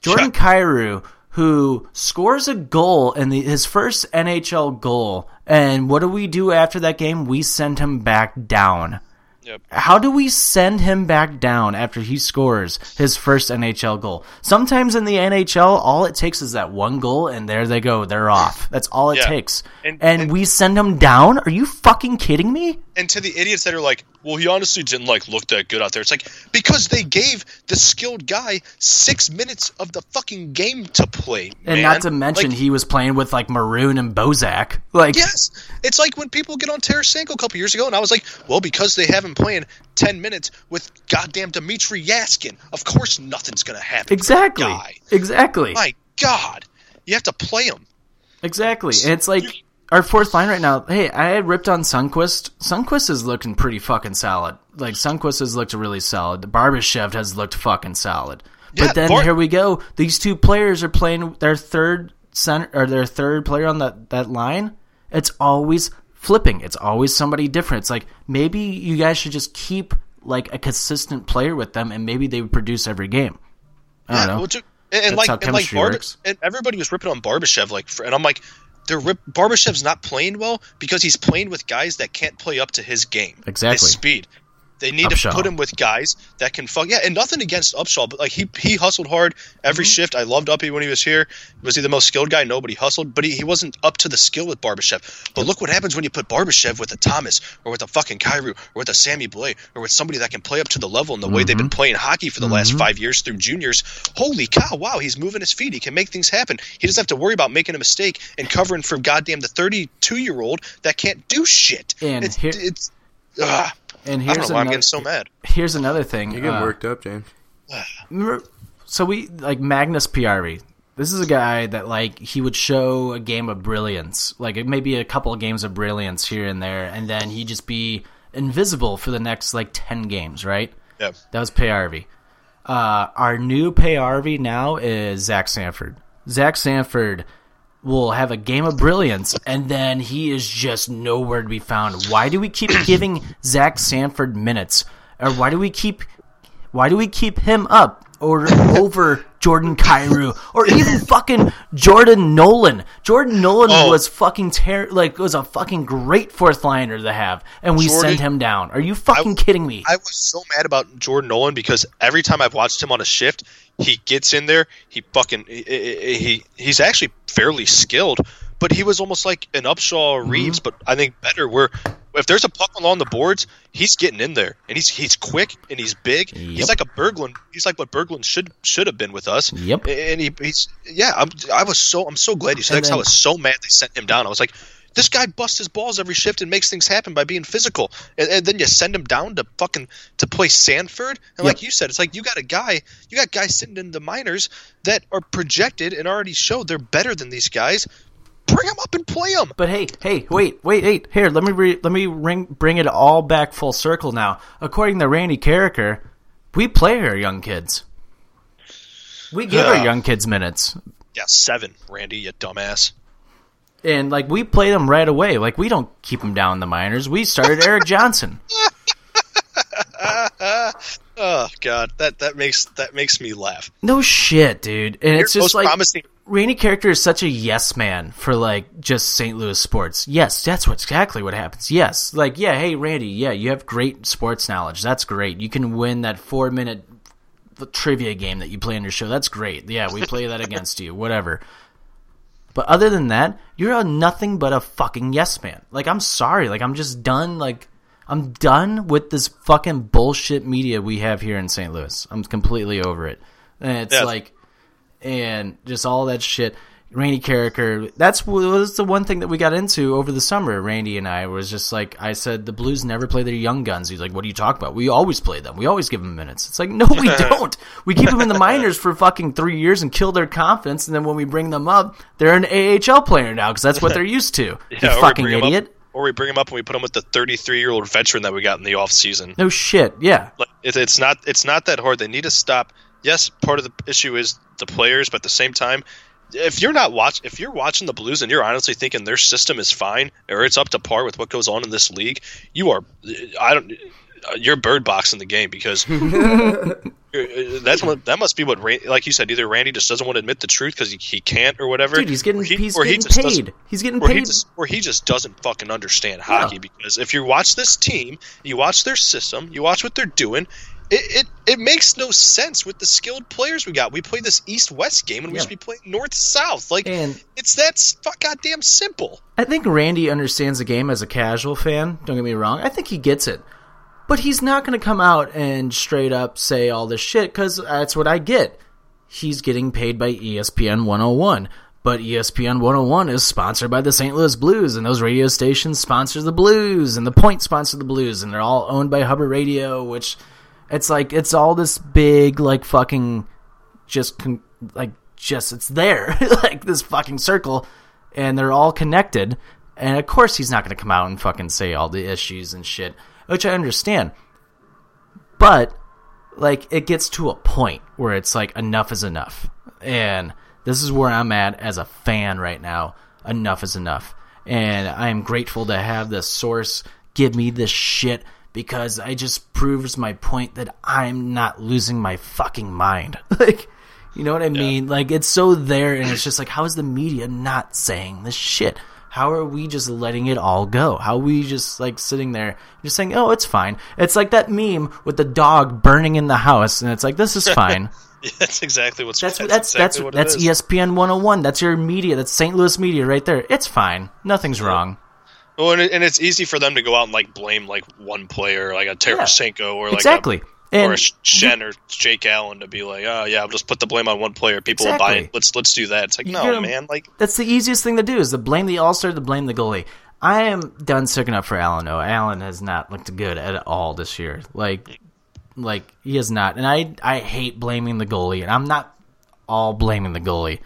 Jordan Sure. Kyrou, who scores a goal in the, his first NHL goal, and what do we do after that game? We send him back down. Yep. How do we send him back down after he scores his first NHL goal? Sometimes in the NHL, all it takes is that one goal, and there they go. They're off. That's all it Yeah. takes. And- And, and- we send him down? Are you fucking kidding me? And to the idiots that are like, well, he honestly didn't like look that good out there. It's like because they gave the skilled guy six minutes of the fucking game to play, And not to mention, Like, he was playing with like Maroon and Bozak. Like, Yes, it's like when people get on Tarasenko a couple years ago, and I was like, well, because they haven't playing ten minutes with goddamn Dmitry Jaskin, of course nothing's gonna happen. for that exactly, exactly, My God, you have to play him. exactly. And it's like our fourth line right now. Hey, I had ripped on Sundqvist. Sundqvist is looking pretty fucking solid. Like Sundqvist has looked really solid. Barbashev has looked fucking solid. Yeah, but then Bar- here we go. These two players are playing their third center or their third player on that that line. It's always flipping. It's always somebody different. It's like maybe you guys should just keep like a consistent player with them, and maybe they would produce every game. I don't know. well, and, and like and like and everybody was ripping on Barbashev, like, for, and I'm like, they're rip- Barbashev's not playing well because he's playing with guys that can't play up to his game, Exactly. his speed. They need Upshall. to put him with guys that can fuck. Yeah, and nothing against Upshall, but like he he hustled hard every Mm-hmm. shift. I loved Uppy when he was here. Was he the most skilled guy? Nobody hustled, but he, he wasn't up to the skill with Barbashev. But look what happens when you put Barbashev with a Thomas or with a fucking Kyrou or with a Sammy Blais or with somebody that can play up to the level and the way they've Mm-hmm. been playing hockey for the last five years through juniors. Holy cow! Wow, he's moving his feet. He can make things happen. He doesn't have to worry about making a mistake and covering for goddamn the thirty-two year old that can't do shit. And it's, here- it's ugh. And I here's don't know why I'm another, getting so mad. here's another thing. You're getting uh, worked up, James. (sighs) remember- so we like Magnus Paajarvi. This is a guy that like he would show a game of brilliance, like maybe a couple of games of brilliance here and there, and then he'd just be invisible for the next like ten games, right? Yeah. That was Paajarvi. Uh, our new Paajarvi now is Zach Sanford. Zach Sanford will have a game of brilliance, and then he is just nowhere to be found. Why do we keep (coughs) giving Zach Sanford minutes, or why do we keep why do we keep him up or over Jordan Kyrou or even fucking Jordan Nolan? Jordan Nolan Oh. was fucking ter- like was a fucking great fourth liner to have, and we Jordan- sent him down. Are you fucking I- kidding me? I was so mad about Jordan Nolan because every time I've watched him on a shift, he gets in there, he fucking he, he he's actually fairly skilled, but he was almost like an Upshall Mm-hmm. Reaves, but I think better. Where if there's a puck along the boards, he's getting in there, and he's he's quick and he's big. He's like a Berglund. He's like what Berglund should should have been with us. Yep. And he, he's yeah. I'm, I was so I'm so glad you said. That I was so mad they sent him down. I was like. This guy busts his balls every shift and makes things happen by being physical, and, and then you send him down to fucking to play Sanford. And like you said, it's like you got a guy, you got guys sitting in the minors that are projected and already showed they're better than these guys. Bring them up and play them. But hey, hey, wait, wait, wait. Here, let me re- let me ring, bring it all back full circle now. According to Randy Karraker, we play our young kids. We give our young kids minutes, Yeah, seven, Randy, you dumbass. and like we play them right away. Like we don't keep them down in the minors. We started Erik Johnson. (laughs) Oh god, that that makes that makes me laugh. No shit, dude. And it's Your just like promising. Randy Karraker is such a yes man for like just St. Louis sports. Yes, that's what exactly what happens. Yes, like yeah, hey Randy, yeah, you have great sports knowledge. That's great. You can win that four minute trivia game that you play on your show. That's great. Yeah, we play that against you. Whatever. But other than that, you're a nothing but a fucking yes man. Like I'm sorry. Like I'm just done. Like I'm done with this fucking bullshit media we have here in St. Louis. I'm completely over it. And it's Yeah. like, and just all that shit. Randy Karraker. That's was the one thing that we got into over the summer. Randy and I was just like, I said, the Blues never play their young guns. He's like, what are you talking about? We always play them. We always give them minutes. It's like, no, we (laughs) don't. We keep them in the minors for fucking three years and kill their confidence, and then when we bring them up, they're an AHL player now because that's what they're used to. (laughs) Yeah, we fucking idiot. Up, or we bring them up and we put them with the 33 year old veteran that we got in the off season. No shit. Yeah. Like it's not it's not that hard. They need to stop. Yes, part of the issue is the players, but at the same time, if you're not watch if you're watching the Blues and you're honestly thinking their system is fine or it's up to par with what goes on in this league, you are I don't you're bird boxing the game because (laughs) that's what that must be what like you said either Randy just doesn't want to admit the truth because he, he can't or whatever. Dude, he's getting or he- he's or he getting just paid. He's getting or he paid. just or he just doesn't fucking understand hockey because if you watch this team, you watch their system, you watch what they're doing, it, it, it makes no sense with the skilled players we got. We play this East West game and we Yeah. should be playing North South. Like And- it's that fuck goddamn simple. I think Randy understands the game as a casual fan. Don't get me wrong. I think he gets it. But he's not going to come out and straight up say all this shit because that's what I get. He's getting paid by ESPN 101. But ESPN 101 is sponsored by the St. Louis Blues, and those radio stations sponsor the Blues, and the Point sponsor the Blues, and they're all owned by Hubbard Radio, which it's like, it's all this big, like, fucking, just, con- like, just, it's there, (laughs) like this fucking circle, and they're all connected. And of course, he's not going to come out and fucking say all the issues and shit, which I understand. But like it gets to a point where it's like enough is enough. And this is where I'm at as a fan right now. Enough is enough. And I am grateful to have this source give me this shit because I just proves my point that I'm not losing my fucking mind. (laughs) like you know what I mean? Like it's so there and it's just like how is the media not saying this shit? How are we just letting it all go? How are we just like sitting there just saying, "Oh, it's fine." It's like that meme with the dog burning in the house and it's like, "This is (laughs) fine." Yeah, that's exactly what's That's that's (laughs) that's that's exactly what that's. ESPN 101. That's your media. That's St. Louis media right there. It's fine. Nothing's wrong. Well, and, it, and it's easy for them to go out and like blame like one player, like a Tarasenko or like exactly. a, and or a Schenn or Jake Allen to be like, oh yeah, I'll just put the blame on one player. People will buy it. Let's let's do that. It's like You no man, like That's the easiest thing to do is to blame the all star, to blame the goalie. I am done sticking up for Allen. O. Allen has not looked good at all this year. Like, like he has not. And I, I hate blaming the goalie. And I'm not all blaming the goalie.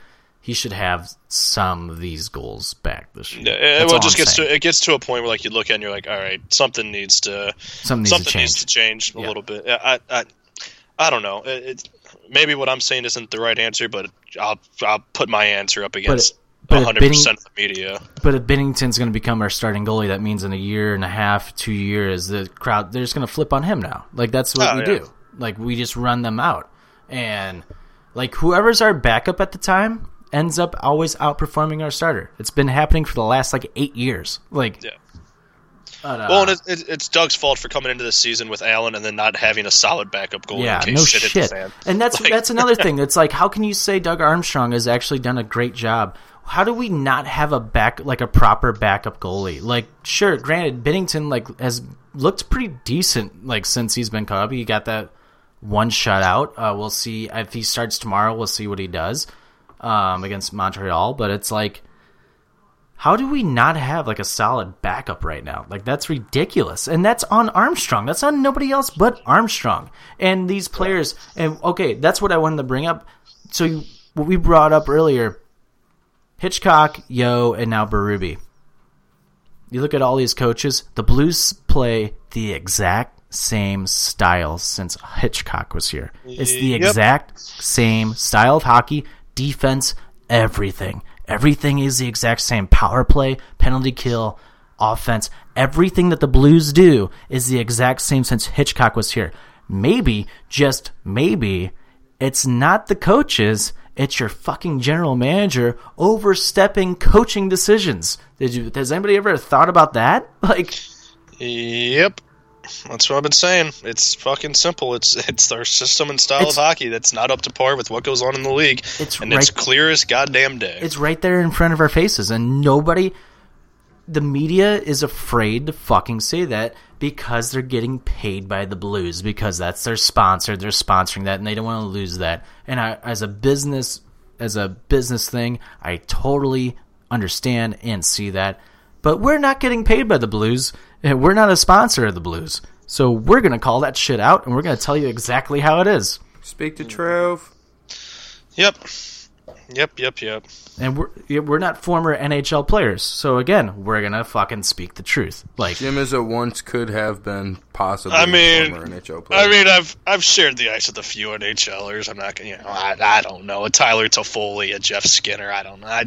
He should have some of these goals back this year. Yeah, well, it just I'm gets saying. to it gets to a point where like you look at it and you're like, all right, something needs to Something needs to something needs to change a Yeah. little bit. I, I I don't know. It, maybe what I'm saying isn't the right answer, but I'll I'll put my answer up against but if 100 Benning- percent of the media. But if Binnington's going to become our starting goalie, that means in a year and a half, two years, the crowd they're just going to flip on him now. Like that's what Oh, we yeah. do. Like we just run them out, and like whoever's our backup at the time ends up always outperforming our starter. It's been happening for the last like eight years. Like, Yeah. but, uh, Well, and it, it, it's Doug's fault for coming into this season with Allen and then not having a solid backup goalie yeah, in case no shit, shit. the. And that's (laughs) Like- that's another (laughs) thing. It's like, how can you say Doug Armstrong has actually done a great job? How do we not have a back like a proper backup goalie? Like, sure, granted, Binnington like has looked pretty decent like since he's been caught up. He got that one shutout. Uh, we'll see if he starts tomorrow. We'll see what he does um, against Montreal. But it's like, how do we not have like a solid backup right now? Like that's ridiculous, and that's on Armstrong. That's on nobody else but Armstrong. And these players, and okay, that's what I wanted to bring up. So you, what we brought up earlier, Hitchcock, Yeo, and now Berube. You look at all these coaches. The Blues play the exact same style since Hitchcock was here. It's the Yep. exact same style of hockey, defense, everything. Everything is the exact same. Power play, penalty kill, offense. Everything that the Blues do is the exact same since Hitchcock was here. maybe, just maybe, it's not the coaches, it's your fucking general manager overstepping coaching decisions. Did you has anybody ever thought about that? (laughs) Like Yep. That's what I've been saying. It's fucking simple. It's it's our system and style It's- of hockey that's not up to par with what goes on in the league. It's and it's right- clear as goddamn day. it's right there in front of our faces and nobody the media is afraid to fucking say that because they're getting paid by the blues because that's their sponsor they're sponsoring that and they don't want to lose that and I, as a business as a business thing i totally understand and see that but we're not getting paid by the blues and we're not a sponsor of the blues so we're going to call that shit out and we're going to tell you exactly how it is Speak to Trove. yep. Yep, yep, yep. and we're we're not former NHL players. So again, we're gonna fucking speak the truth. Like Jim is a once could have been possibly I mean, former NHL player. I mean, I've I've shared the ice with a few NHLers. I'm not gonna, you know, I, I don't know, a Tyler Toffoli, a Jeff Skinner. I don't know. I,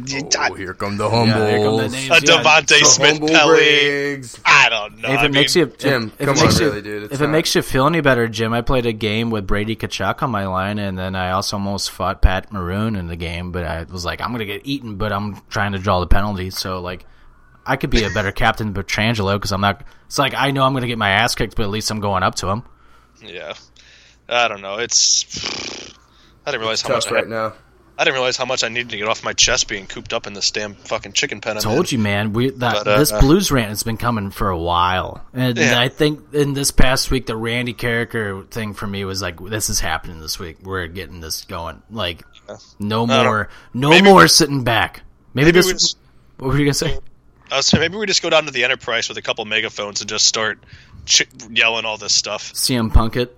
oh, here come the humbles. Yeah, here come the names. a Yeah, Devontae The Smith humble Pelly. I don't know. if I it makes mean, you, Jim, if, come it makes on, you, really, dude, it's if it makes you feel any better, Jim, I played a game with Brady Tkachuk on my line, and then I also almost fought Pat Maroon in the game. But I was like, I'm gonna get eaten, but I'm trying to draw the penalty. So like, I could be a better captain than Pietrangelo because I'm not. It's like I know I'm gonna get my ass kicked, but at least I'm going up to him. yeah. I don't know. It's. (sighs) I didn't realize how much Tough I, right now. I didn't realize how much I needed to get off my chest being cooped up in this damn fucking chicken pen. I'm in. Told you, man. We that But, uh, this blues rant has been coming for a while, and Yeah. I think in this past week, the Randy Karraker thing for me was like, this is happening this week. We're getting this going. Like, no more, no maybe- more sitting back. Maybe, Maybe this. we just- what were you gonna say? Was saying maybe we just go down to the Enterprise with a couple megaphones and just start ch- yelling all this stuff. CM Punk it.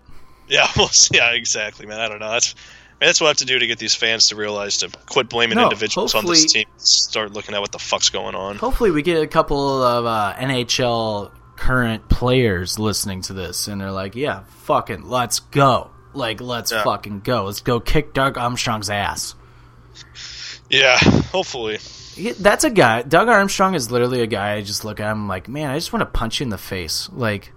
Yeah, (laughs) well, yeah, exactly, man. I don't know. That's man, that's what I have to do to get these fans to realize to quit blaming No, individuals on this team. Start looking at what the fuck's going on. Hopefully, we get a couple of uh, NHL current players listening to this, and they're like, "Yeah, fucking, let's go! Like, let's Yeah. fucking go! Let's go kick Doug Armstrong's ass." Yeah, (laughs) hopefully. That's a guy. Doug Armstrong is literally a guy. I just look at him like, man, I just want to punch you in the face. Like,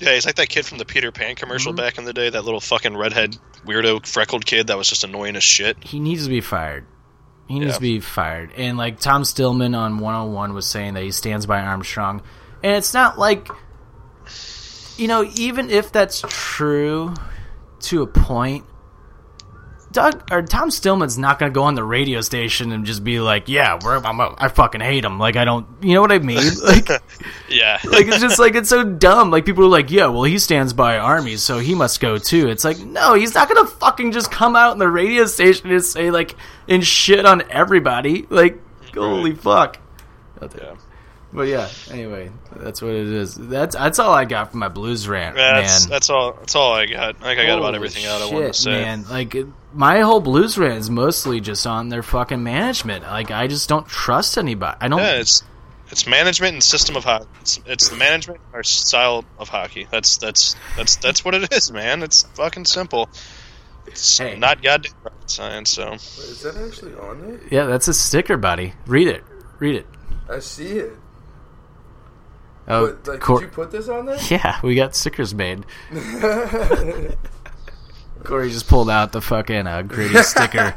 Yeah, he's like that kid from the Peter Pan commercial Mm-hmm. back in the day. That little fucking redhead weirdo freckled kid that was just annoying as shit. he needs to be fired. He needs Yeah. to be fired. And like Tom Stillman on 101 was saying that he stands by Armstrong. And it's not like, you know, even if that's true to a point, Doug or Tom Stillman's not going to go on the radio station and just be like, "Yeah, we're, I'm a, I fucking hate him." Like I don't, you know what I mean? (laughs) Like, (laughs) Yeah, (laughs) like it's just like it's so dumb. Like people are like, yeah, well, he stands by armies, so he must go too. It's like, no, he's not gonna fucking just come out in the radio station and say like and shit on everybody. Like, holy fuck. yeah. But yeah, anyway, that's what it is. That's that's all I got from my blues rant, That's man. that's all. That's all I got. I think I got about Holy everything out I wanted to shit, say. Man, like my whole blues rant is mostly just on their fucking management. Like I just don't trust anybody. I don't. Yeah, it's it's management and system of hockey. It's, it's the management or style of hockey. That's that's that's that's what it is, man. It's fucking simple. It's Hey. not goddamn rocket science. So Is that actually on there? yeah, that's a sticker, buddy. Read it. Read it. I see it. Oh, But, like, Cor- did you put this on there? (laughs) Yeah, we got stickers made. Corey just pulled out the fucking uh, gritty (laughs) sticker.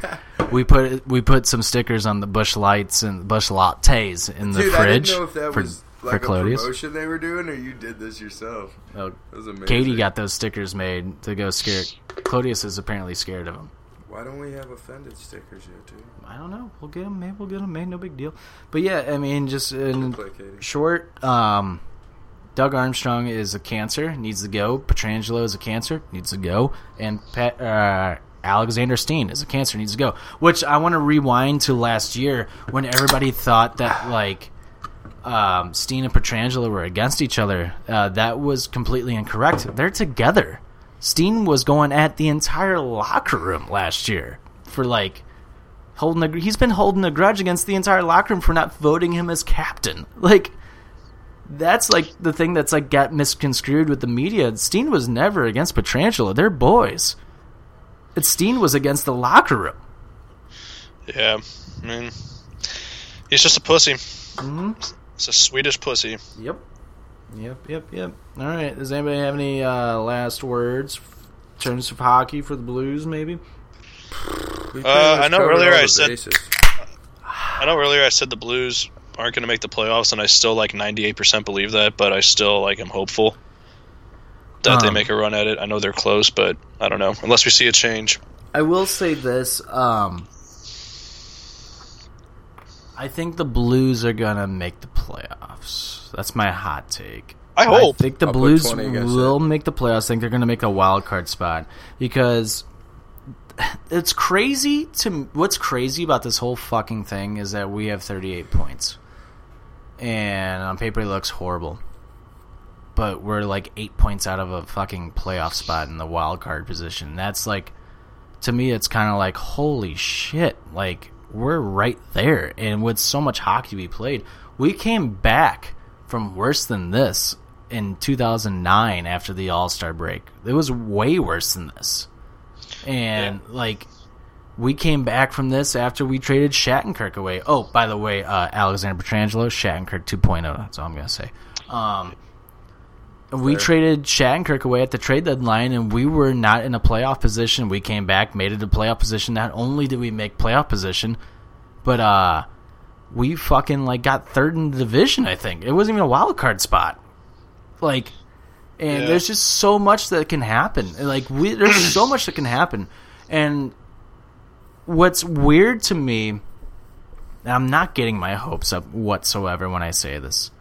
We put we put some stickers on the Busch Lights and Busch Lattes in the Dude, fridge I didn't know if that for was for like a Claudius. promotion they were doing, or you did this yourself. Oh, That was amazing. Katie got those stickers made to go scare. Claudius is apparently scared of them. Why don't we have offended stickers here too? I don't know. We'll get them. Maybe we'll get them made. No big deal. But yeah, I mean, just in short, um, Doug Armstrong is a cancer, needs to go. Pietrangelo is a cancer, needs to go. And Pat, uh, Alexander Steen is a cancer, needs to go. Which I want to rewind to last year when everybody thought that like um, Steen and Pietrangelo were against each other. Uh, that was completely incorrect. They're together. Steen was going at the entire locker room last year for like holding a, he's been holding a grudge against the entire locker room for not voting him as captain. (laughs) Like that's like the thing that's like got misconstrued with the media. Steen was never against Pietrangelo. They're boys. It's Steen was against the locker room. yeah, I mean, he's just a pussy. Mm-hmm. It's a Swedish pussy. Yep. Yep, yep, yep. All right. Does anybody have any uh, last words in terms of hockey for the Blues? Maybe. Uh, I know earlier I said- bases. I know earlier I said the Blues aren't going to make the playoffs, and I still like 98% believe that, but I still like am hopeful that they Um, make a run at it. I know they're close, but I don't know unless we see a change. I will say this. Um, I think the Blues are gonna make the playoffs. That's my hot take. I hope. I think the I'll Blues 20 against will make the playoffs. I think they're going to make a wild card spot because (sighs) it's crazy to what's crazy about this whole fucking thing is that we have 38 points. And on paper it looks horrible. But we're like 8 points out of a fucking playoff spot in the wild card position. That's like to me it's kind of like holy shit. Like we're right there and with so much hockey to be played, we came back from worse than this in 2009 after the All-Star break. It was way worse than this. And like we came back from this after we traded Shattenkirk away. Oh, by the way, uh, Alexander Pietrangelo, Shattenkirk 2.0. That's all I'm gonna say. Um, we traded Shattenkirk away at the trade deadline, and we were not in a playoff position. We came back, made it a playoff position. Not only did we make playoff position, but uh, we fucking like got third in the division. I think it wasn't even a wild card spot. Like, and Yeah. there's just so much that can happen. Like, we there's so (clears throat) much that can happen, and what's weird to me, I'm not getting my hopes up whatsoever when I say this.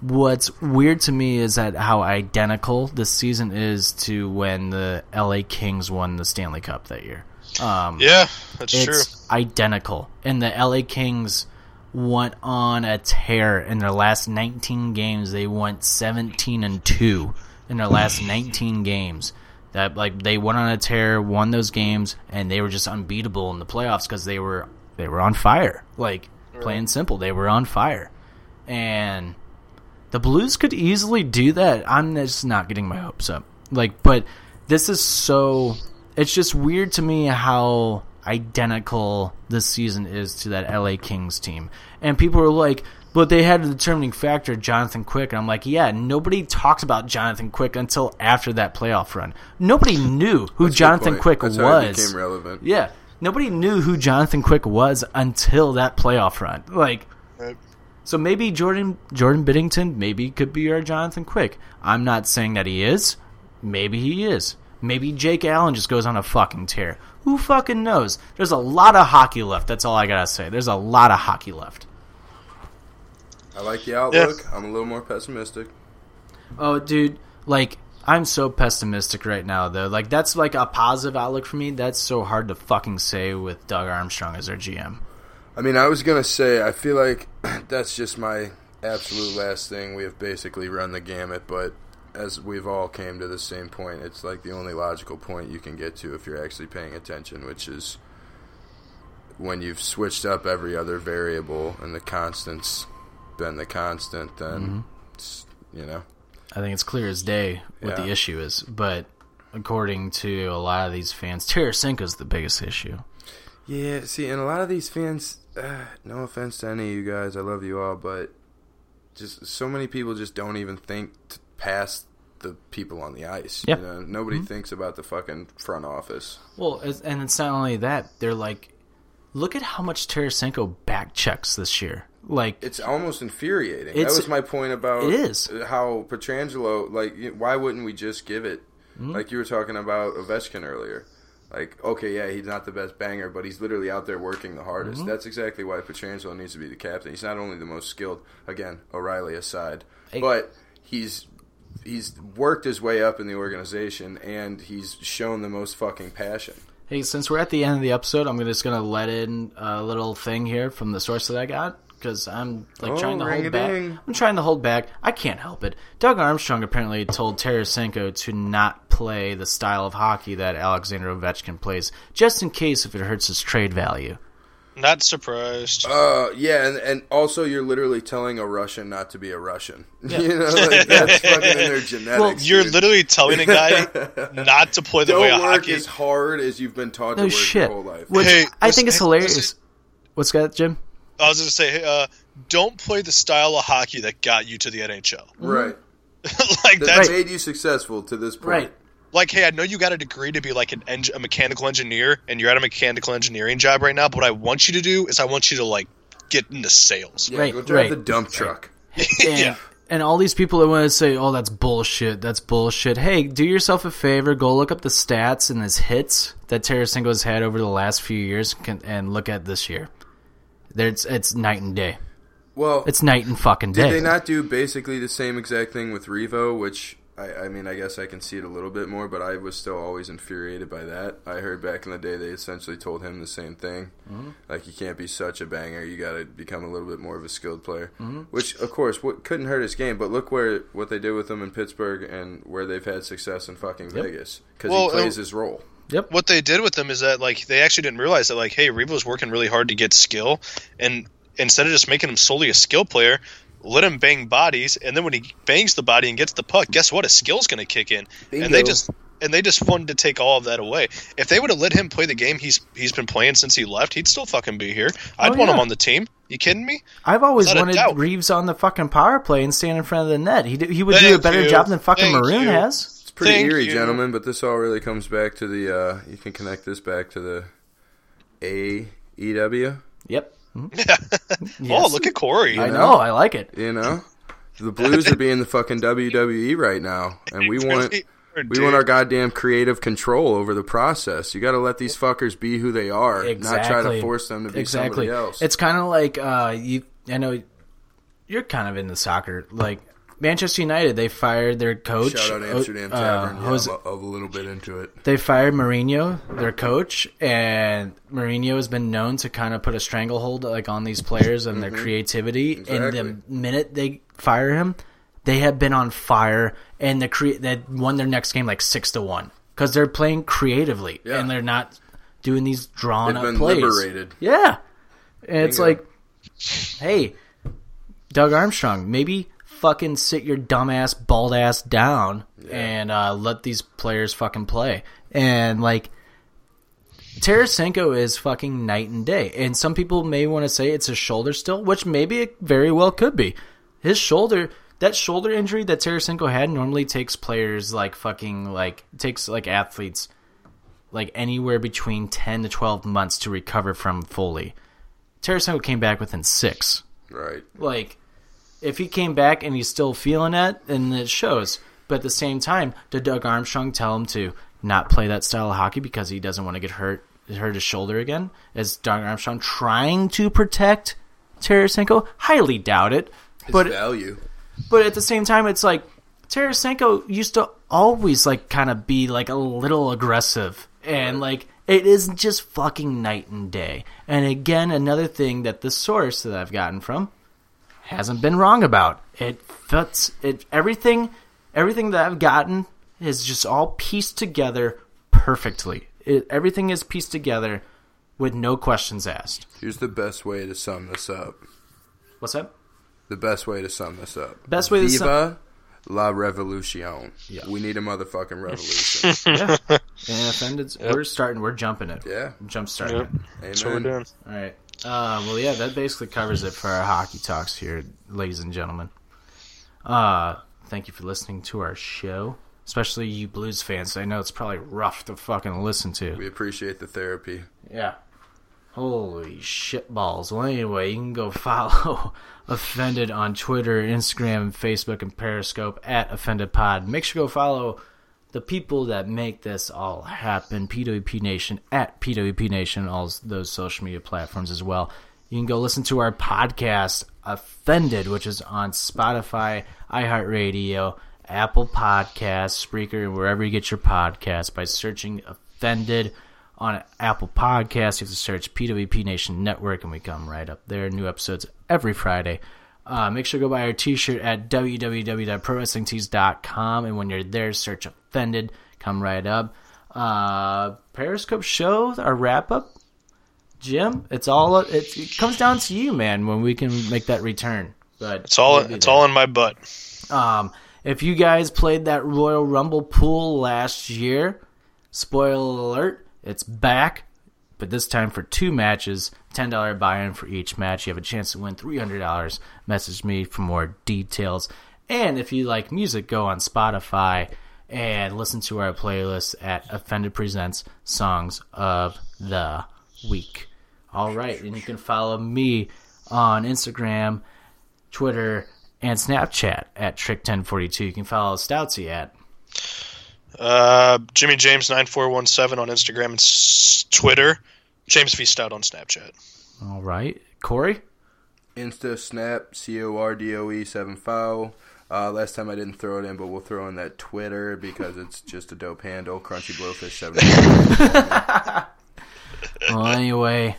What's weird to me is that how identical this season is to when the LA Kings won the Stanley Cup that year. Um, Yeah, that's it's true. identical. And the LA Kings went on a tear in their last 19 games. They went 17 and 2 in their last (laughs) 19 games. That like they went on a tear, won those games, and they were just unbeatable in the playoffs because they were they were on fire. Like plain and simple, they were on fire. And the Blues could easily do that. I'm just not getting my hopes up. Like, but this is so. It's just weird to me how identical this season is to that LA Kings team. And people are like, but they had a determining factor, Jonathan Quick. And I'm like, yeah, nobody talked about Jonathan Quick until after that playoff run. Nobody (laughs) knew who That's Jonathan. Quick That's how it was. became relevant. Yeah. Nobody knew who Jonathan Quick was until that playoff run. Like, Right. So maybe Jordan Jordan Binnington maybe could be our Jonathan Quick. I'm not saying that he is. Maybe he is. Maybe Jake Allen just goes on a fucking tear. Who fucking knows? There's a lot of hockey left. That's all I gotta say. There's a lot of hockey left. I like the outlook. I'm a little more pessimistic. Oh, dude, like I'm so pessimistic right now, though. Like that's like a positive outlook for me. That's so hard to fucking say with Doug Armstrong as our GM. I mean, I was gonna say I feel like (clears throat) that's just my absolute last thing. We have basically run the gamut, but as we've all came to the same point, it's like the only logical point you can get to if you're actually paying attention, which is when you've switched up every other variable and the constant's been the constant. Then mm-hmm. it's, you know, I think it's clear as day what the issue is. But according to a lot of these fans, Tarasenko's the biggest issue. Yeah, see, and a lot of these fans, uh, no offense to any of you guys, I love you all, but just so many people just don't even think past the people on the ice. Yeah. You know? Nobody thinks about the fucking front office. Well, and it's not only that; they're like, look at how much Tarasenko back checks this year. Like, It's almost infuriating. It's- that was my point about it is. how Pietrangelo, like, why wouldn't we just give it? Hmm? Like you were talking about Ovechkin earlier. Like, okay, yeah, he's not the best banger, but he's literally out there working the hardest. Mm-hmm. That's exactly why Pietrangelo needs to be the captain. He's not only the most skilled, again, O'Reilly aside, Hey. but he's he's worked his way up in the organization and he's shown the most fucking passion. hey, since we're at the end of the episode, I'm just gonna let in a little thing here from the source that I got because I'm like Oh, trying to hold ring-a-ding. back. I'm trying to hold back. I can't help it. Doug Armstrong apparently told Tarasenko to not play the style of hockey that Alexander Ovechkin plays, just in case if it hurts his trade value. Not surprised. Uh, yeah, and, and also you're literally telling a Russian not to be a Russian. (laughs) you know, like, that's fucking in their genetics. well, you're dude. literally telling a guy (laughs) not to play the way don't of work hockey. as hard as you've been taught to work shit. your whole life. Which Hey, I think is hey, hilarious. listen. What's that, Jim? I was going to say, uh, don't play the style of hockey that got you to the NHL. Right. (laughs) like That that's made you successful to this point. Right. like, hey, I know you got a degree to be like an eng- a mechanical engineer, and you're at a mechanical engineering job right now. But what I want you to do is I want you to like get into sales. Yeah, Right, go drive right. the dump truck. (laughs) And, Yeah. and all these people that want to say, "Oh, that's bullshit. That's bullshit." Hey, do yourself a favor. Go look up the stats and his hits that Tarasenko's had over the last few years, and look at this year. There's it's night and day. Well, It's night and fucking did day. Did they not do basically the same exact thing with Revo? Which I, I mean, I guess I can see it a little bit more, but I was still always infuriated by that. I heard back in the day they essentially told him the same thing, Mm-hmm. like you can't be such a banger. You got to become a little bit more of a skilled player. Mm-hmm. Which, of course, what couldn't hurt his game. But look where what they did with him in Pittsburgh and where they've had success in fucking Vegas because Well, he plays his role. What they did with them is that like they actually didn't realize that like hey Revo's working really hard to get skill and instead of just making him solely a skill player let him bang bodies and then when he bangs the body and gets the puck guess what his skill's going to kick in and they just and they just wanted to take all of that away if they would have let him play the game he's he's been playing since he left he'd still fucking be here i'd Oh, want him on the team you kidding me I've always Without wanted. Reaves on the fucking power play and stand in front of the net. He he would do a better you. job than fucking Thank Maroon you. has. It's pretty Thank eerie, you. gentlemen, but this all really comes back to the. Uh, you can connect this back to the AEW. Yep. (laughs) Mhm. oh look at corey I know. I like it. You know, the Blues are being the fucking WWE right now, and we want (laughs) we want our goddamn creative control over the process. You got to let these fuckers be who they are, not try to force them to be exactly. somebody else. It's kind of like uh, you. I know you're kind of into soccer. Like Manchester United, they fired their coach. Shout out Amsterdam uh, Tavern. yeah, Jose- I'm a, I'm a little bit into it. they fired Mourinho, their coach, and Mourinho has been known to kind of put a stranglehold like on these players and their creativity. And Mm-hmm. Exactly. the minute they fire him, they have been on fire, and the cre- they won their next game like six to one because they're playing creatively Yeah. and they're not doing these drawn They've up been plays. liberated. Yeah, and it's like, hey, Doug Armstrong, maybe fucking sit your dumbass bald ass down and uh, let these players fucking play. And like Tarasenko is fucking night and day. And some people may want to say it's a shoulder still, which maybe it very well could be. His shoulder that shoulder injury that Tarasenko had normally takes players like fucking like takes like athletes like anywhere between 10 to 12 months to recover from fully. Tarasenko came back within 6 Right. like if he came back and he's still feeling it, then it shows. But at the same time, did Doug Armstrong tell him to not play that style of hockey because he doesn't want to get hurt hurt his shoulder again? Is Doug Armstrong trying to protect Tarasenko? Highly doubt it. His But value. but at the same time, it's like Tarasenko used to always like kind of be like a little aggressive, and like it isn't just fucking night and day. And again, another thing that the source that I've gotten from hasn't been wrong about. It fits it everything. Everything that I've gotten is just all pieced together perfectly. It, everything is pieced together with no questions asked. Here's the best way to sum this up. What's that? The best way to sum this up. Best way to Viva la revolution. Yeah. We need a motherfucking (laughs) revolution. Yeah. and offended. We're starting. We're jumping it. yeah. Jump starting Yep. it. Amen. That's what we're doing. All right. Uh, well, yeah, that basically covers it for our hockey talks here, ladies and gentlemen. Uh, thank you for listening to our show, especially you Blues fans. I know it's probably rough to fucking listen to. We appreciate the therapy. Yeah. Holy shit balls. Well, anyway, you can go follow (laughs) Offended on Twitter, Instagram, Facebook, and Periscope at Offended Pod. Make sure to go follow the people that make this all happen. PWP Nation at PWP Nation, all those social media platforms as well. You can go listen to our podcast, Offended, which is on Spotify, iHeartRadio, Apple Podcasts, Spreaker, wherever you get your podcasts by searching Offended on Apple Podcasts. You have to search PWP Nation Network, and we come right up there. New episodes every Friday. Uh, make sure to go buy our t-shirt at www.prowrestlingtees.com, and when you're there, search Offended. Come right up. Uh, Periscope show, our wrap-up. Jim, it's all it, it comes down to you, man. When we can make that return, but It's all it's there. all in my butt. Um, if you guys played that Royal Rumble pool last year, spoiler alert, it's back. but this time for two matches, $10 buy in for each match. You have a chance to win $300. Message me for more details. And if you like music, go on Spotify and listen to our playlist at Offended Presents Songs of the Week. All right, and you can follow me on Instagram, Twitter, and Snapchat at Trick1042. You can follow Stoutsy at Uh, Jimmy James nine four one seven on Instagram and s- Twitter. James V Stout on Snapchat. All right, Corey. Insta Snap C O R D O E seven foul. Uh, last time I didn't throw it in, but we'll throw in that Twitter because it's just a dope handle. Crunchy Blowfish seven. Well, anyway,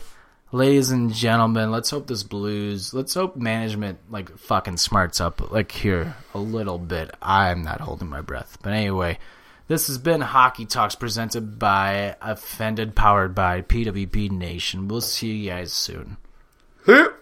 ladies and gentlemen, let's hope this Blues. Let's hope management like fucking smarts up like here a little bit. I'm not holding my breath, but anyway. This has been Hockey Talks presented by Offended, powered by PWP Nation. We'll see you guys soon. Hip.